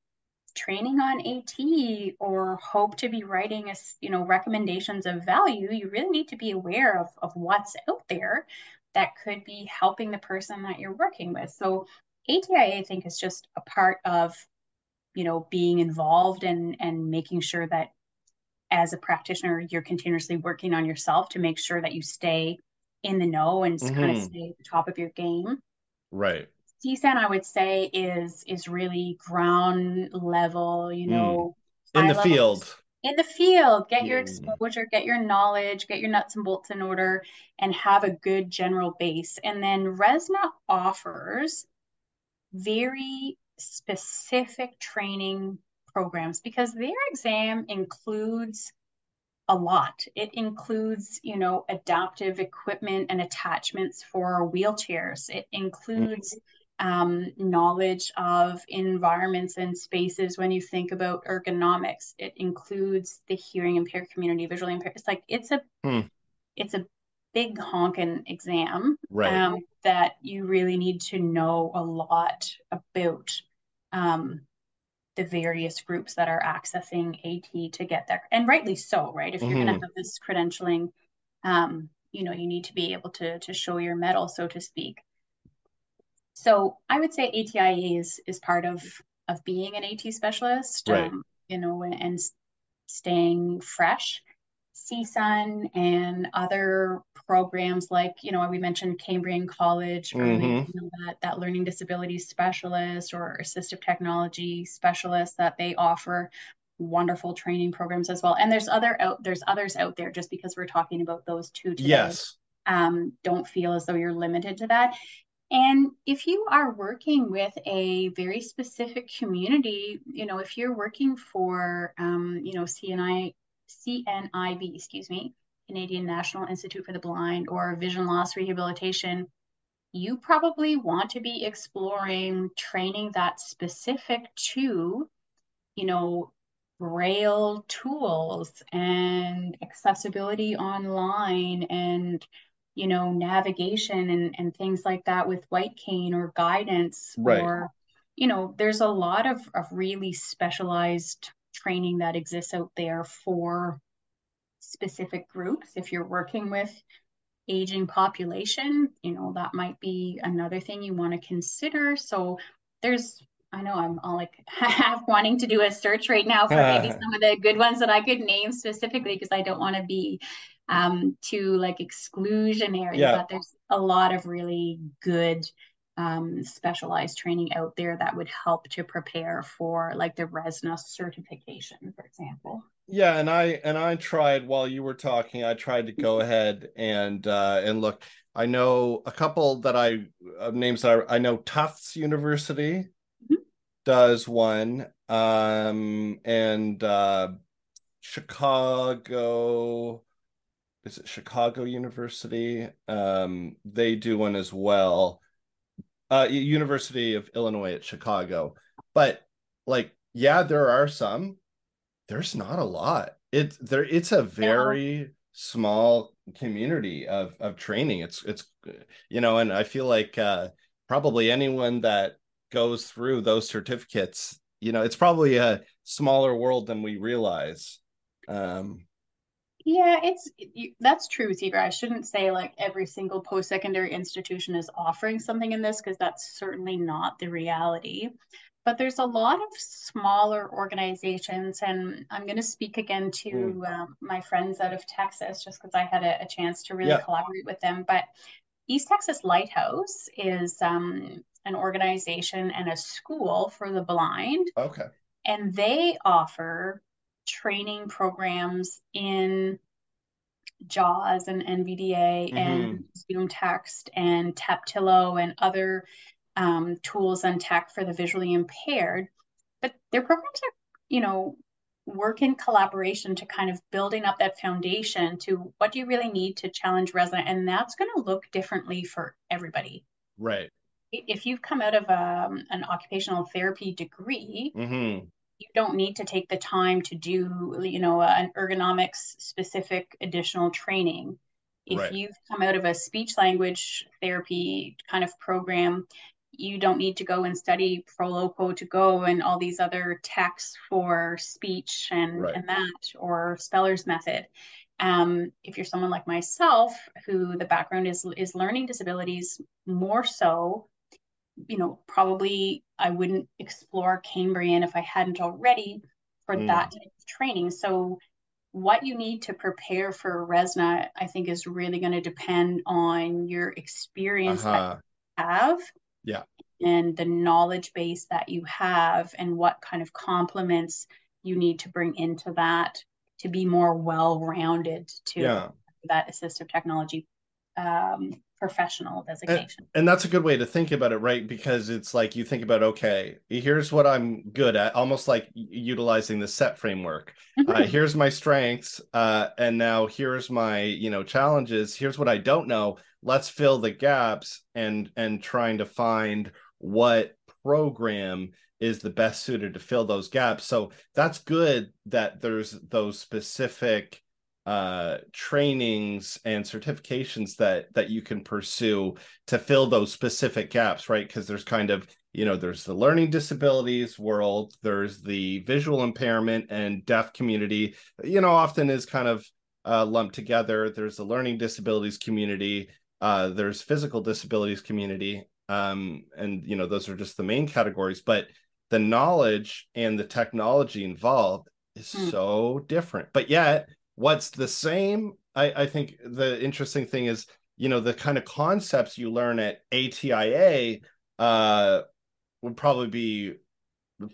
training on AT or hope to be writing a, you know recommendations of value, you really need to be aware of, of what's out there that could be helping the person that you're working with. So ATIA, I think, is just a part of you know being involved and and making sure that as a practitioner you're continuously working on yourself to make sure that you stay in the know and mm-hmm. kind of stay at the top of your game right CSUN, I would say, is is really ground level, you know, mm. in the level, field. In the field, get your Mm. exposure, get your knowledge, get your nuts and bolts in order, and have a good general base. And then RESNA offers very specific training programs because their exam includes a lot. It includes, you know, adaptive equipment and attachments for wheelchairs. It includes um, knowledge of environments and spaces when you think about ergonomics. It includes the hearing impaired community, visually impaired. It's like it's a Hmm. it's a big honking exam Right. um, that you really need to know a lot about um, the various groups that are accessing AT to get there, and rightly so, right? If you're going to have this credentialing, um, you know, you need to be able to to show your medal, so to speak. So I would say ATIA is is part of of being an AT specialist, Right. um, you know, and, staying fresh. CSUN and other programs like, you know, we mentioned Cambrian College earlier, Mhm. you know, that, that learning disability specialist or assistive technology specialist that they offer wonderful training programs as well. And there's other out there's others out there just because we're talking about those two today. Yes. Um, don't feel as though you're limited to that. And if you are working with a very specific community, you know, if you're working for, um, you know, CNI, CNIB, excuse me, Canadian National Institute for the Blind or Vision Loss Rehabilitation, you probably want to be exploring training that's specific to, you know, braille tools and accessibility online and you know navigation and, and things like that with white cane or guidance Right. or you know there's a lot of, of really specialized training that exists out there for specific groups if you're working with aging population you know that might be another thing you want to consider so there's I know I'm all like half wanting to do a search right now for maybe some of the good ones that I could name specifically because I don't want to be um, too like exclusionary. Yeah. But there's a lot of really good um, specialized training out there that would help to prepare for like the RESNA certification, for example. Yeah, and I and I tried while you were talking. I tried to go ahead and uh, and look. I know a couple that I uh, names that I, I know. Tufts University Mhm. does one, um, and uh, Chicago. Is it Chicago University? Um, they do one as well. Uh, University of Illinois at Chicago, but like, yeah, there are some there's not a lot. It's there. It's a very small community of of training. It's it's you know, and I feel like uh, probably anyone that goes through those certificates, you know, it's probably a smaller world than we realize. Um, Yeah, it's you- that's true, Seaver. I shouldn't say like every single post-secondary institution is offering something in this because that's certainly not the reality. But there's a lot of smaller organizations, and I'm going to speak again to um, my friends out of Texas just because I had a, a chance to really Yeah. collaborate with them. But East Texas Lighthouse is um, an organization and a school for the blind okay. and they offer training programs in JAWS and NVDA and ZoomText and Taptilo and other um, tools and tech for the visually impaired. But their programs are, you know, work in collaboration to kind of building up that foundation to what do you really need to challenge RESNA, and that's going to look differently for everybody. Right. If you've come out of um, an occupational therapy degree, hmm you don't need to take the time to do you know an ergonomics specific additional training if Right. you've come out of a speech language therapy kind of program you don't need to go and study Proloquo2Go and all these other texts for speech and Right. and that or speller's method um, if you're someone like myself who the background is is learning disabilities more so you know, probably I wouldn't explore Cambrian if I hadn't already for Mm. that type of training. So what you need to prepare for RESNA, I think, is really going to depend on your experience that Uh-huh. you have. Yeah. and the knowledge base that you have and what kind of complements you need to bring into that to be more well-rounded to Yeah. that assistive technology um, professional designation. And that's a good way to think about it, right? Because it's like you think about, okay, here's what I'm good at, almost like utilizing the set framework. Uh, Mhm. here's my strengths, uh, and now here's my, you know, challenges. Here's what I don't know. Let's fill the gaps and and trying to find what program is the best suited to fill those gaps. So that's good that there's those specific uh trainings and certifications that that you can pursue to fill those specific gaps right? Because there's kind of you know there's the learning disabilities world there's the visual impairment and deaf community you know often is kind of uh, lumped together. There's the learning disabilities community uh, there's physical disabilities community um, and you know those are just the main categories but the knowledge and the technology involved is Hmm. so different. But yet what's the same? I, I think the interesting thing is you know the kind of concepts you learn at atia uh would probably be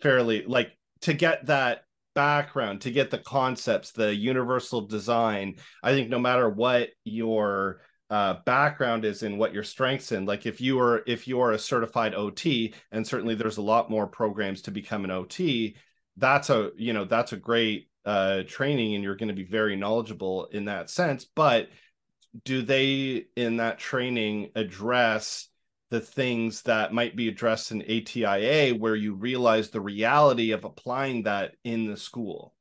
fairly like to get that background to get the concepts the universal design i think no matter what your uh, background is in what your strengths in like if you are if you are a certified ot and certainly there's a lot more programs to become an ot that's a you know that's a great uh training and you're going to be very knowledgeable in that sense but do they in that training address the things that might be addressed in ATIA where you realize the reality of applying that in the school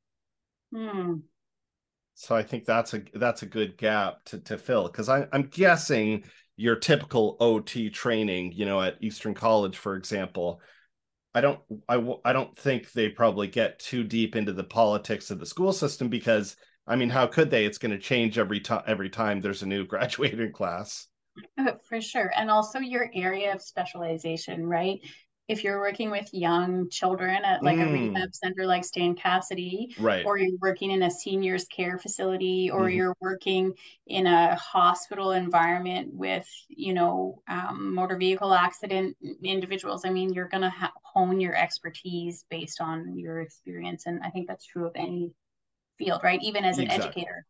Hmm. so i think that's a that's a good gap to to fill because i'm guessing your typical ot training you know at eastern college for example i don't I don't think they probably get too deep into the politics of the school system because i mean how could they it's going to change every time every time there's a new graduating class Uh, For sure. And also your area of specialization, right? If you're working with young children at like a Mm. rehab center like Stan Cassidy, right or you're working in a seniors care facility, or Mhm. you're working in a hospital environment with, you know, um, motor vehicle accident individuals, I mean, you're going to ha hone your expertise based on your experience. And I think that's true of any field, right? Even as an Exactly. educator.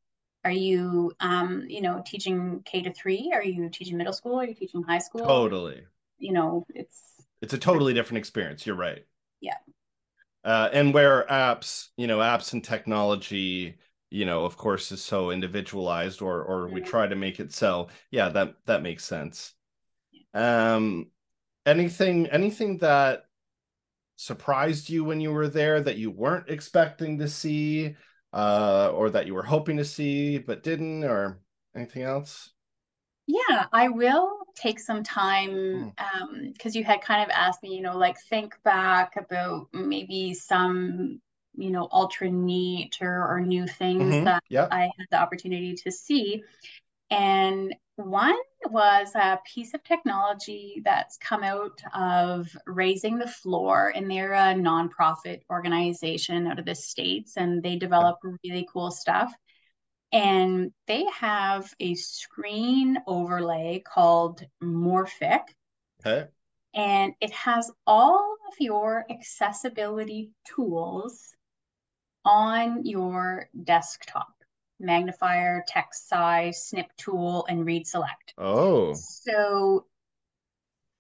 Are you, um, you know, teaching K to three? Are you teaching middle school? Are you teaching high school? totally You know, it's it's a totally different experience. You're right. Yeah. uh, and where apps you know apps and technology you know of course is so individualized or or we Mhm. try to make it so yeah that that makes sense. Um anything anything that surprised you when you were there that you weren't expecting to see uh or that you were hoping to see but didn't or anything else? Yeah, I will take some time Mm. um because you had kind of asked me, you know, like think back about maybe some, you know, ultra neat or, or new things Mhm. that yeah I had the opportunity to see. And one was a piece of technology that's come out of Raising the Floor, and they're a nonprofit organization out of the States, and they develop really cool stuff. And they have a screen overlay called Morphic, okay. And it has all of your accessibility tools on your desktop. Magnifier, text size, snip tool, and read select. oh. So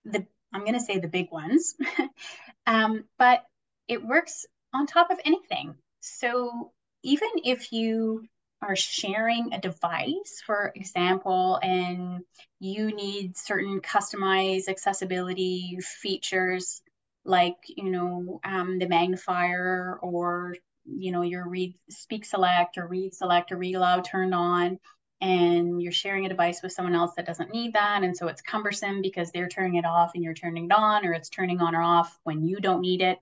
the I'm going to say the big ones, um, but it works on top of anything. So even if you are sharing a device, for example, and you need certain customized accessibility features like, you know, um, the magnifier or, you know, your read speak select or read select or read aloud turned on, and you're sharing a device with someone else that doesn't need that. And so it's cumbersome because they're turning it off and you're turning it on, or it's turning on or off when you don't need it.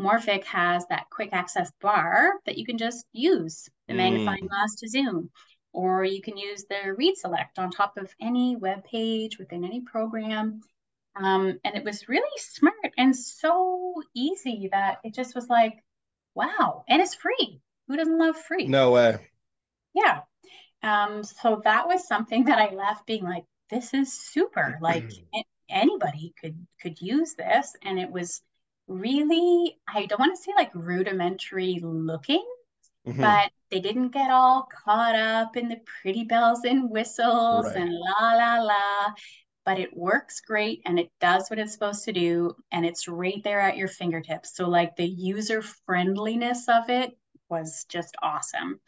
Morphic has that quick access bar that you can just use the magnifying Mm. glass to zoom, or you can use the read select on top of any web page within any program. Um, and it was really smart and so easy that it just was like, wow, and it's free. Who doesn't love free? no way Yeah. Um, so that was something that I left being like, this is super. Like, anybody could could use this and it was really i don't want to say like rudimentary looking mm-hmm. but they didn't get all caught up in the pretty bells and whistles right. and la la la but it works great and it does what it's supposed to do and it's right there at your fingertips so like the user friendliness of it was just awesome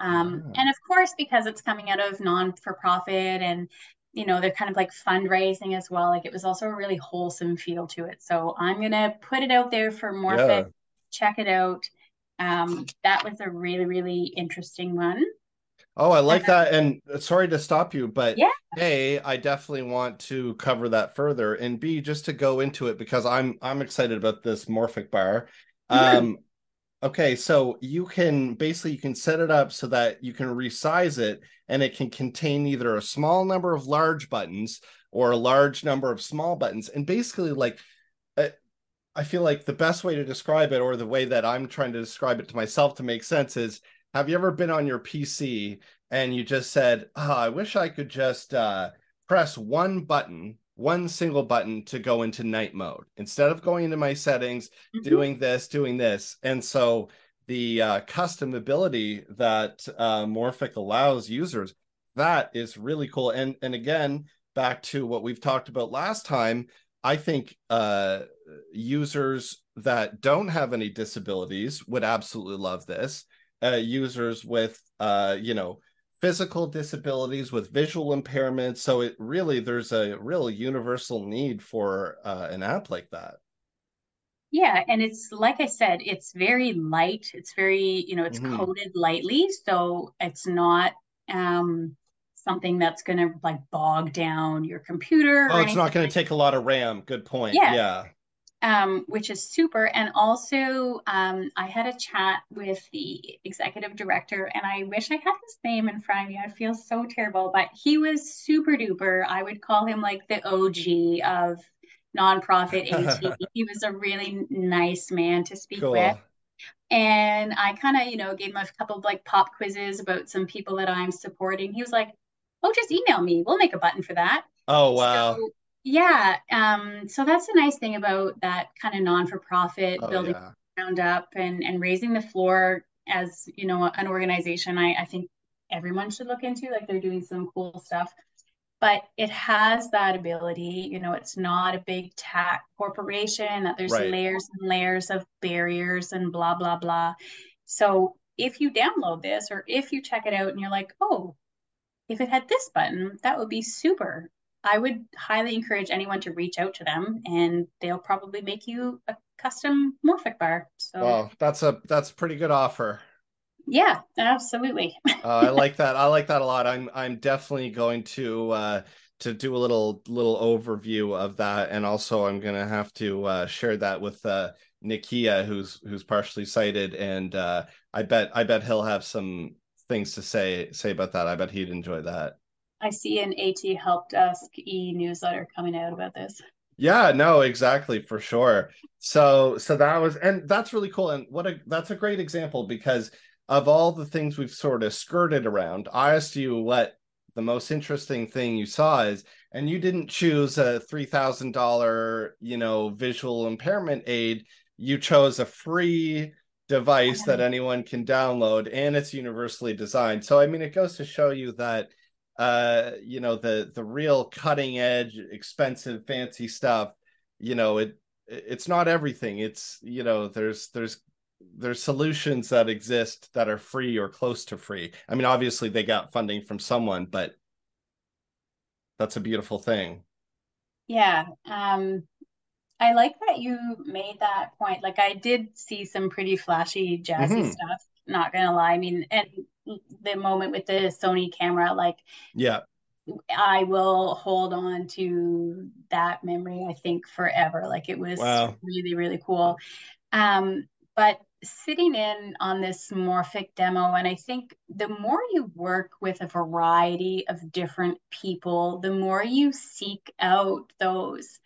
um, yeah. and of course because it's coming out of non for profit and you know they're kind of like fundraising as well like it was also a really wholesome feel to it so i'm gonna put it out there for more yeah. check it out um, that was a really really interesting one Oh, I like that. And uh, sorry to stop you, but yeah. A, I definitely want to cover that further. And B, just to go into it because I'm I'm excited about this morphic bar. Mm-hmm. Um okay, so you can basically you can set it up so that you can resize it and it can contain either a small number of large buttons or a large number of small buttons. And basically like uh, I feel like the best way to describe it or the way that I'm trying to describe it to myself to make sense is have you ever been on your PC and you just said, oh, I wish I could just uh, press one button, one single button to go into night mode instead of going into my settings, mm-hmm. doing this, doing this. And so the uh, custom ability that uh, Morphic allows users, that is really cool. And and again, back to what we've talked about last time, I think uh, users that don't have any disabilities would absolutely love this uh, users with uh, you know physical disabilities with visual impairments so it really there's a real universal need for uh, an app like that. Yeah and it's like i said it's very light. It's very you know it's mm-hmm. coded lightly. So it's not um something that's going to like bog down your computer oh it's not going to take a lot of ram. Good point. Yeah. Yeah um, which is super. And also, um, I had a chat with the executive director, and I wish I had his name in front of me. I feel so terrible, but he was super duper. I would call him like the OG of nonprofit AT. he was a really nice man to speak cool. with. And I kind of, you know, gave him a couple of like pop quizzes about some people that I'm supporting. He was like, "Oh, just email me. We'll make a button for that." Oh wow! So yeah. Um, so that's the nice thing about that kind of non for profit oh, building yeah. ground up and, and raising the floor as, you know, an organization I, I think everyone should look into. Like they're doing some cool stuff. But it has that ability, you know, it's not a big tech corporation that there's right. layers and layers of barriers and blah, blah, blah. So if you download this or if you check it out and you're like, oh, if it had this button, that would be super. I would highly encourage anyone to reach out to them and they'll probably make you a custom Morphic bar. So well, that's a that's a pretty good offer. Yeah, absolutely. uh, I like that. I like that a lot. I'm I'm definitely going to uh to do a little little overview of that and also I'm going to have to uh share that with uh Nikia who's who's partially sighted and uh I bet I bet he'll have some things to say say about that. I bet he'd enjoy that. I see an AT Help Desk e newsletter coming out about this. Yeah, no, exactly, for sure. So, so that was, and that's really cool. And what a, that's a great example because of all the things we've sort of skirted around. I asked you what the most interesting thing you saw is, and you didn't choose a three thousand dollar, you know, visual impairment aid. You chose a free device that anyone can download, and it's universally designed. So, I mean, it goes to show you that uh you know the the real cutting edge expensive fancy stuff you know it it's not everything. It's you know there's there's there's solutions that exist that are free or close to free. I mean obviously they got funding from someone but that's a beautiful thing. Yeah um i like that you made that point. Like i did see some pretty flashy jazzy mm-hmm. stuff not gonna lie. I mean and the moment with the Sony camera, like yeah, I will hold on to that memory, I think, forever. Like it was wow. really, really cool. Um, but sitting in on this morphic demo, and I think the more you work with a variety of different people, the more you seek out those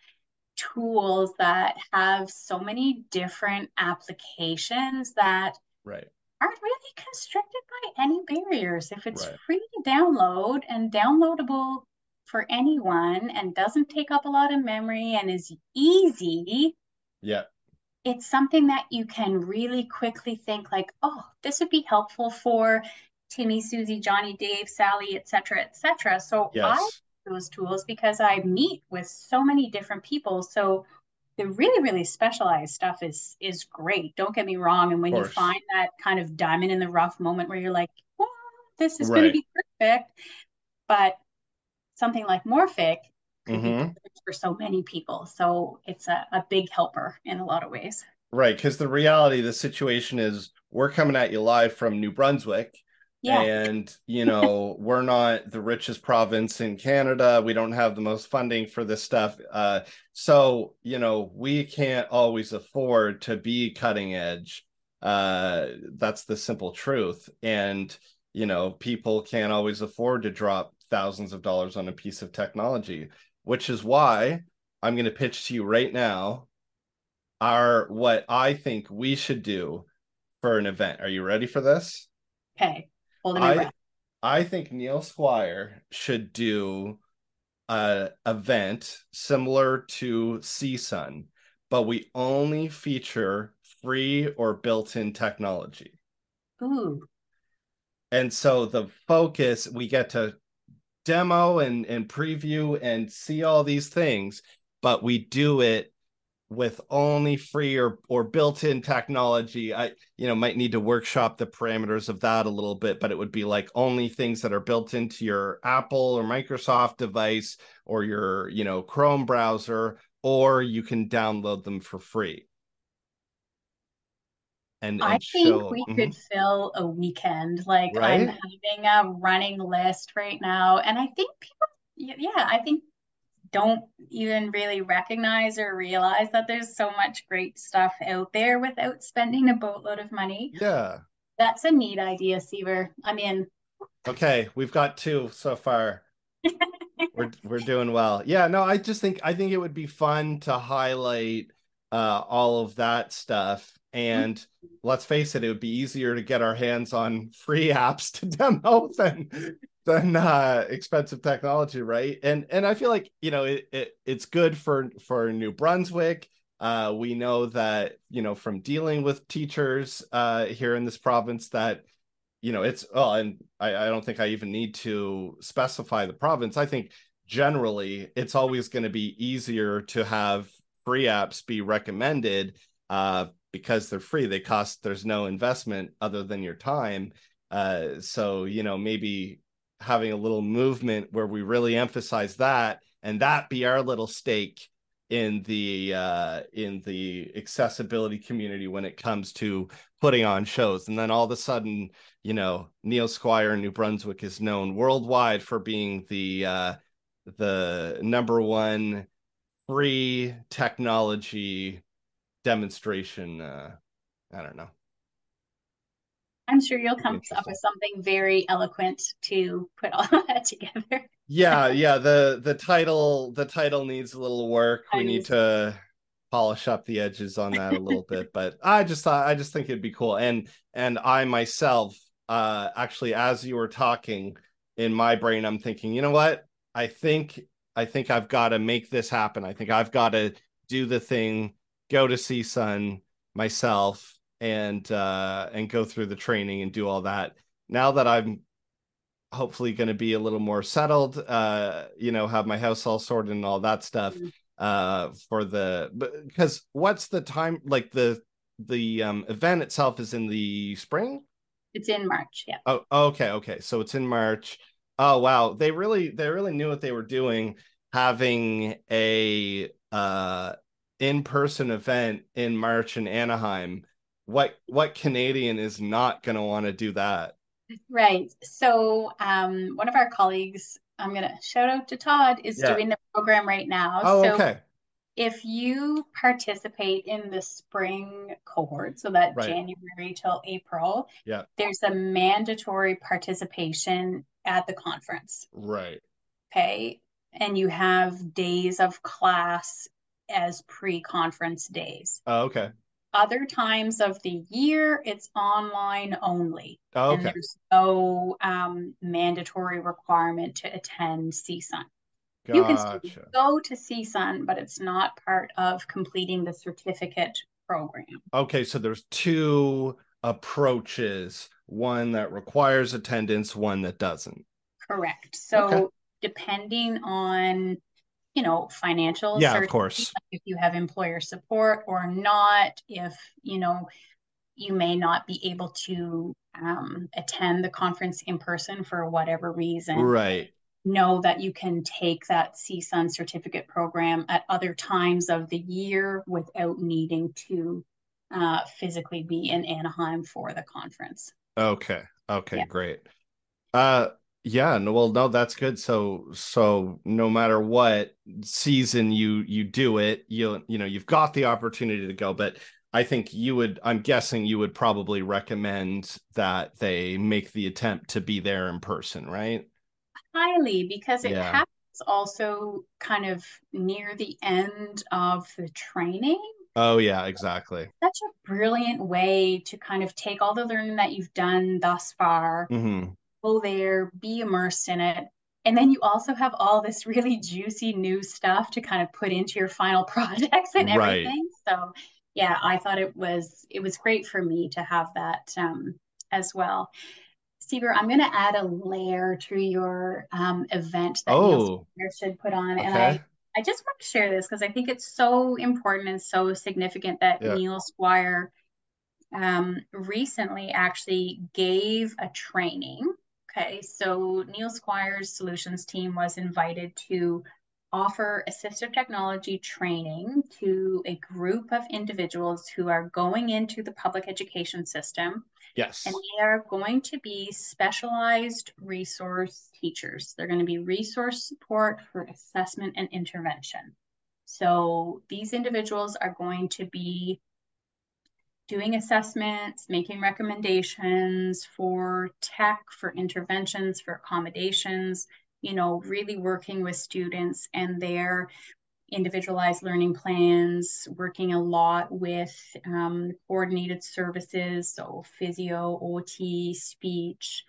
tools that have so many different applications that right aren't really constricted by any barriers. If it's right. free to download and downloadable for anyone and doesn't take up a lot of memory and is easy, Yeah. it's something that you can really quickly think like, oh, this would be helpful for Timmy, Susie, Johnny, Dave, Sally, etc., etc. So I Yes. those tools because I meet with so many different people. So the really, really specialized stuff is is great. Don't get me wrong. And when you find that kind of diamond in the rough moment where you're like, well, this is going to be perfect, but something like Morphic could be Mhm. perfect for so many people. So it's a, a big helper in a lot of ways. Right. Because the reality of the situation is we're coming at you live from New Brunswick. Yeah. And, you know, we're not the richest province in Canada. We don't have the most funding for this stuff. Uh, so, you know, we can't always afford to be cutting edge. Uh, that's the simple truth. And, you know, people can't always afford to drop thousands of dollars on a piece of technology, which is why I'm going to pitch to you right now our what I think we should do for an event. Are you ready for this? Okay. Holding my I breath. I think Neil Squire should do a event similar to CSUN, but we only feature free or built-in technology. Ooh. And so the focus we get to demo and and preview and see all these things, but we do it with only free or or built-in technology i you know might need to workshop the parameters of that a little bit but it would be like only things that are built into your apple or microsoft device or your you know chrome browser or you can download them for free and, I and think show we Mhm. could fill a weekend. Like I'm having a running list right now, and I think people, yeah, I think don't even really recognize or realize that there's so much great stuff out there without spending a boatload of money. yeah That's a neat idea, Seaver. I mean, okay we've got two so far we're we're doing well. Yeah, no, I just think I think it would be fun to highlight uh all of that stuff. And let's face it, it would be easier to get our hands on free apps to demo than than uh expensive technology, right? And and I feel like, you know, it, it it's good for for New Brunswick. Uh we know that, you know, from dealing with teachers uh here in this province that you know it's oh and I, I don't think i even need to specify the province i think generally it's always going to be easier to have free apps be recommended uh, because they're free they cost there's no investment other than your time uh, so you know maybe having a little movement where we really emphasize that and that be our little stake in the uh in the accessibility community when it comes to putting on shows. And then all of a sudden you know neil squire in new brunswick is known worldwide for being the uh the number one free technology demonstration uh i don't know I'm sure you'll come up with something very eloquent to put all that together. yeah yeah the the title the title needs a little work. We need to polish up the edges on that a little bit but i just thought i just think it'd be cool. And and i myself uh actually as you were talking in my brain i'm thinking you know what? I think i think i've got to make this happen. I think i've got to do the thing go to CSUN myself and uh and go through the training and do all that now that i'm hopefully going to be a little more settled uh you know have my house all sorted and all that stuff Mhm. uh for the because what's the time like the the um event itself is in the spring It's in March. Yeah. oh okay okay so it's in march oh wow they really they really knew what they were doing having a uh in-person event in march in anaheim what what canadian is not going to want to do that Right. So, um, one of our colleagues, I'm going to shout out to Todd, is Yeah. doing the program right now. oh so, okay if you participate in the spring cohort, so that Right. January till April, Yeah. there's a mandatory participation at the conference. right Okay. And you have days of class as pre conference days. oh, okay Other times of the year, it's online only. oh, and okay there's no um, mandatory requirement to attend CSUN. Gotcha. You can still go to CSUN, but it's not part of completing the certificate program. Okay, so there's two approaches one that requires attendance, one that doesn't. Correct. So okay. depending on you know financial yeah of course if you have employer support or not if you know you may not be able to um, attend the conference in person for whatever reason right know that you can take that CSUN certificate program at other times of the year without needing to uh, physically be in Anaheim for the conference. Okay. Okay, yeah. great. Uh yeah, no, well, no, that's good. So, so no matter what season you you do it, you you know you've got the opportunity to go. But I think you would, I'm guessing you would probably recommend that they make the attempt to be there in person, right? highly because it yeah. happens also kind of near the end of the training. Oh yeah, exactly. Such a brilliant way to kind of take all the learning that you've done thus far, mm-hmm. Go there, be immersed in it, and then you also have all this really juicy new stuff to kind of put into your final projects and everything. Right. So yeah, I thought it was it was great for me to have that um, as well. Steve, I'm going to add a layer to your um, event that oh. Neil should put on. Okay. And I, I just want to share this because I think it's so important and so significant that yeah. Neil Squire um, recently actually gave a training. Okay, so Neil Squire's solutions team was invited to offer assistive technology training to a group of individuals who are going into the public education system. Yes. And they are going to be specialized resource teachers. They're going to be resource support for assessment and intervention. So these individuals are going to be doing assessments, making recommendations for tech, for interventions, for accommodations, you know, really working with students and their individualized learning plans, working a lot with um, coordinated services, so physio, OT, speech.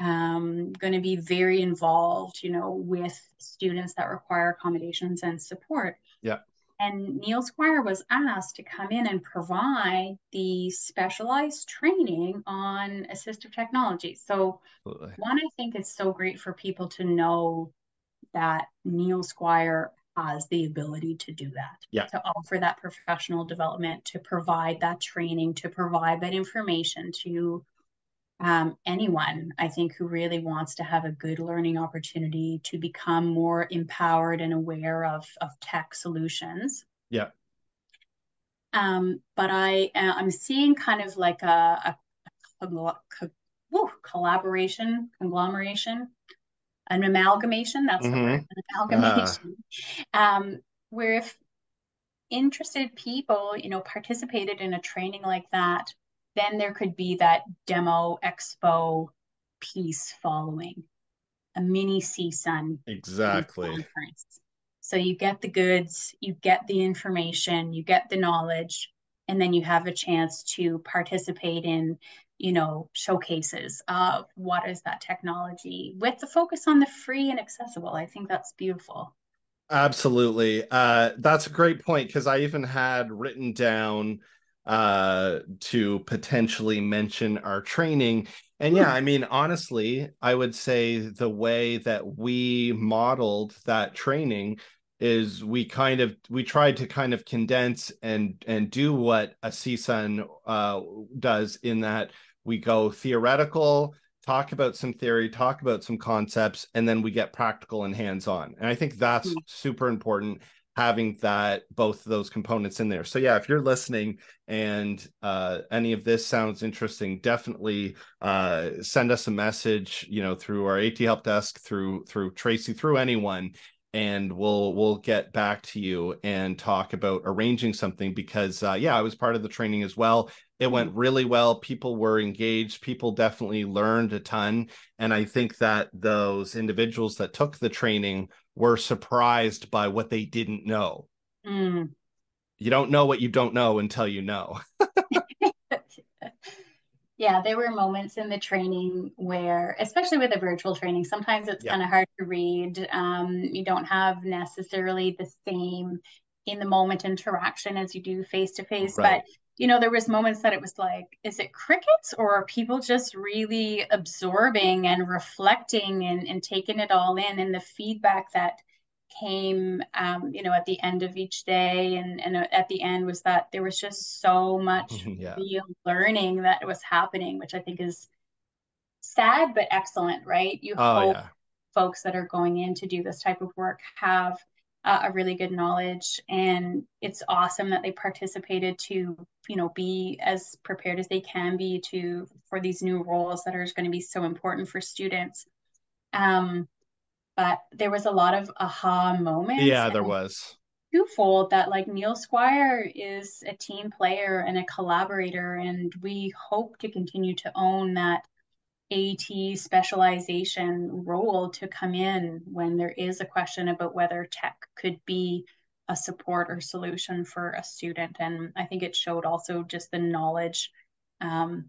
Um, going to be very involved, you know, with students that require accommodations and support. Yeah. And Neil Squire was asked to come in and provide the specialized training on assistive technology. So, Absolutely. one, I think it's so great for people to know that Neil Squire has the ability to do that. Yeah. To offer that professional development, to provide that training, to provide that information to um, anyone, I think, who really wants to have a good learning opportunity to become more empowered and aware of, of tech solutions. Yeah. Um, but I, uh, I'm seeing kind of like a, a, a, a woo, collaboration, conglomeration, an amalgamation. That's mm-hmm. the word, an amalgamation. Uh. Um, where if interested people, you know, participated in a training like that, then there could be that demo expo piece following a mini CSUN exactly conference. So you get the goods, you get the information, you get the knowledge, and then you have a chance to participate in, you know, showcases of what is that technology with the focus on the free and accessible. I think that's beautiful. Absolutely. Uh, that's a great point because I even had written down uh to potentially mention our training. And yeah i mean honestly i would say the way that we modeled that training is we kind of we tried to kind of condense and and do what a CSUN uh does in that we go theoretical talk about some theory talk about some concepts and then we get practical and hands on and i think that's mm-hmm. super important having that both those components in there. So yeah, if you're listening and uh, any of this sounds interesting, definitely uh, send us a message. You know, through our AT Help Desk, through through Tracy, through anyone, and we'll we'll get back to you and talk about arranging something. Because uh, yeah, I was part of the training as well. It went mm-hmm. really well. People were engaged. People definitely learned a ton. And I think that those individuals that took the training were surprised by what they didn't know. Mm. You don't know what you don't know until you know. yeah, there were moments in the training where, especially with the virtual training, sometimes it's yeah. kind of hard to read. Um, you don't have necessarily the same in the moment interaction as you do face to face. But you know, there was moments that it was like, is it crickets or are people just really absorbing and reflecting and, and taking it all in? And the feedback that came, um, you know, at the end of each day and, and at the end was that there was just so much yeah. real learning that was happening, which I think is sad but excellent, right? You oh, hope yeah. folks that are going in to do this type of work have uh, a really good knowledge and it's awesome that they participated to you know be as prepared as they can be to for these new roles that are going to be so important for students. Um but there was a lot of aha moments yeah there was. twofold that like neil squire is a team player and a collaborator and we hope to continue to own that AT specialization role to come in when there is a question about whether tech could be a support or solution for a student. And I think it showed also just the knowledge um,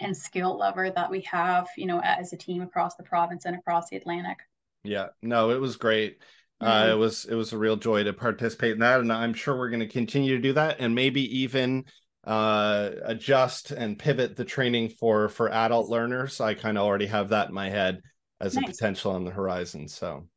and skill level that we have, you know, as a team across the province and across the Atlantic. Yeah, no, it was great. Mm-hmm. Uh, it was it was a real joy to participate in that, and I'm sure we're going to continue to do that, and maybe even uh, adjust and pivot the training for for adult learners. I kind of already have that in my head as nice. a potential on the horizon. So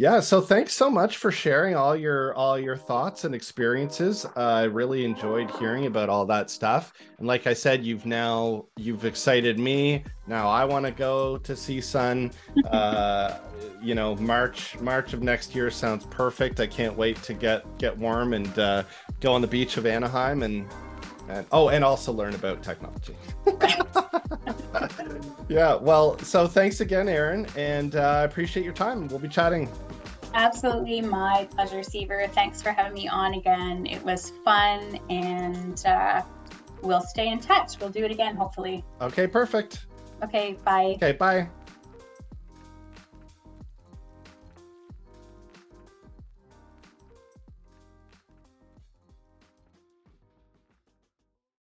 yeah, so thanks so much for sharing all your all your thoughts and experiences. Uh, I really enjoyed hearing about all that stuff. And like I said, you've now you've excited me. Now I want to go to CSUN. Uh, you know, March March of next year sounds perfect. I can't wait to get get warm and uh, go on the beach of Anaheim and and oh, and also learn about technology. yeah, well, so thanks again, Erin, and uh, I appreciate your time. We'll be chatting. Absolutely, my pleasure, Seaver. Thanks for having me on again. It was fun, and uh, we'll stay in touch. We'll do it again, hopefully. Okay, perfect. Okay, bye. Okay, bye.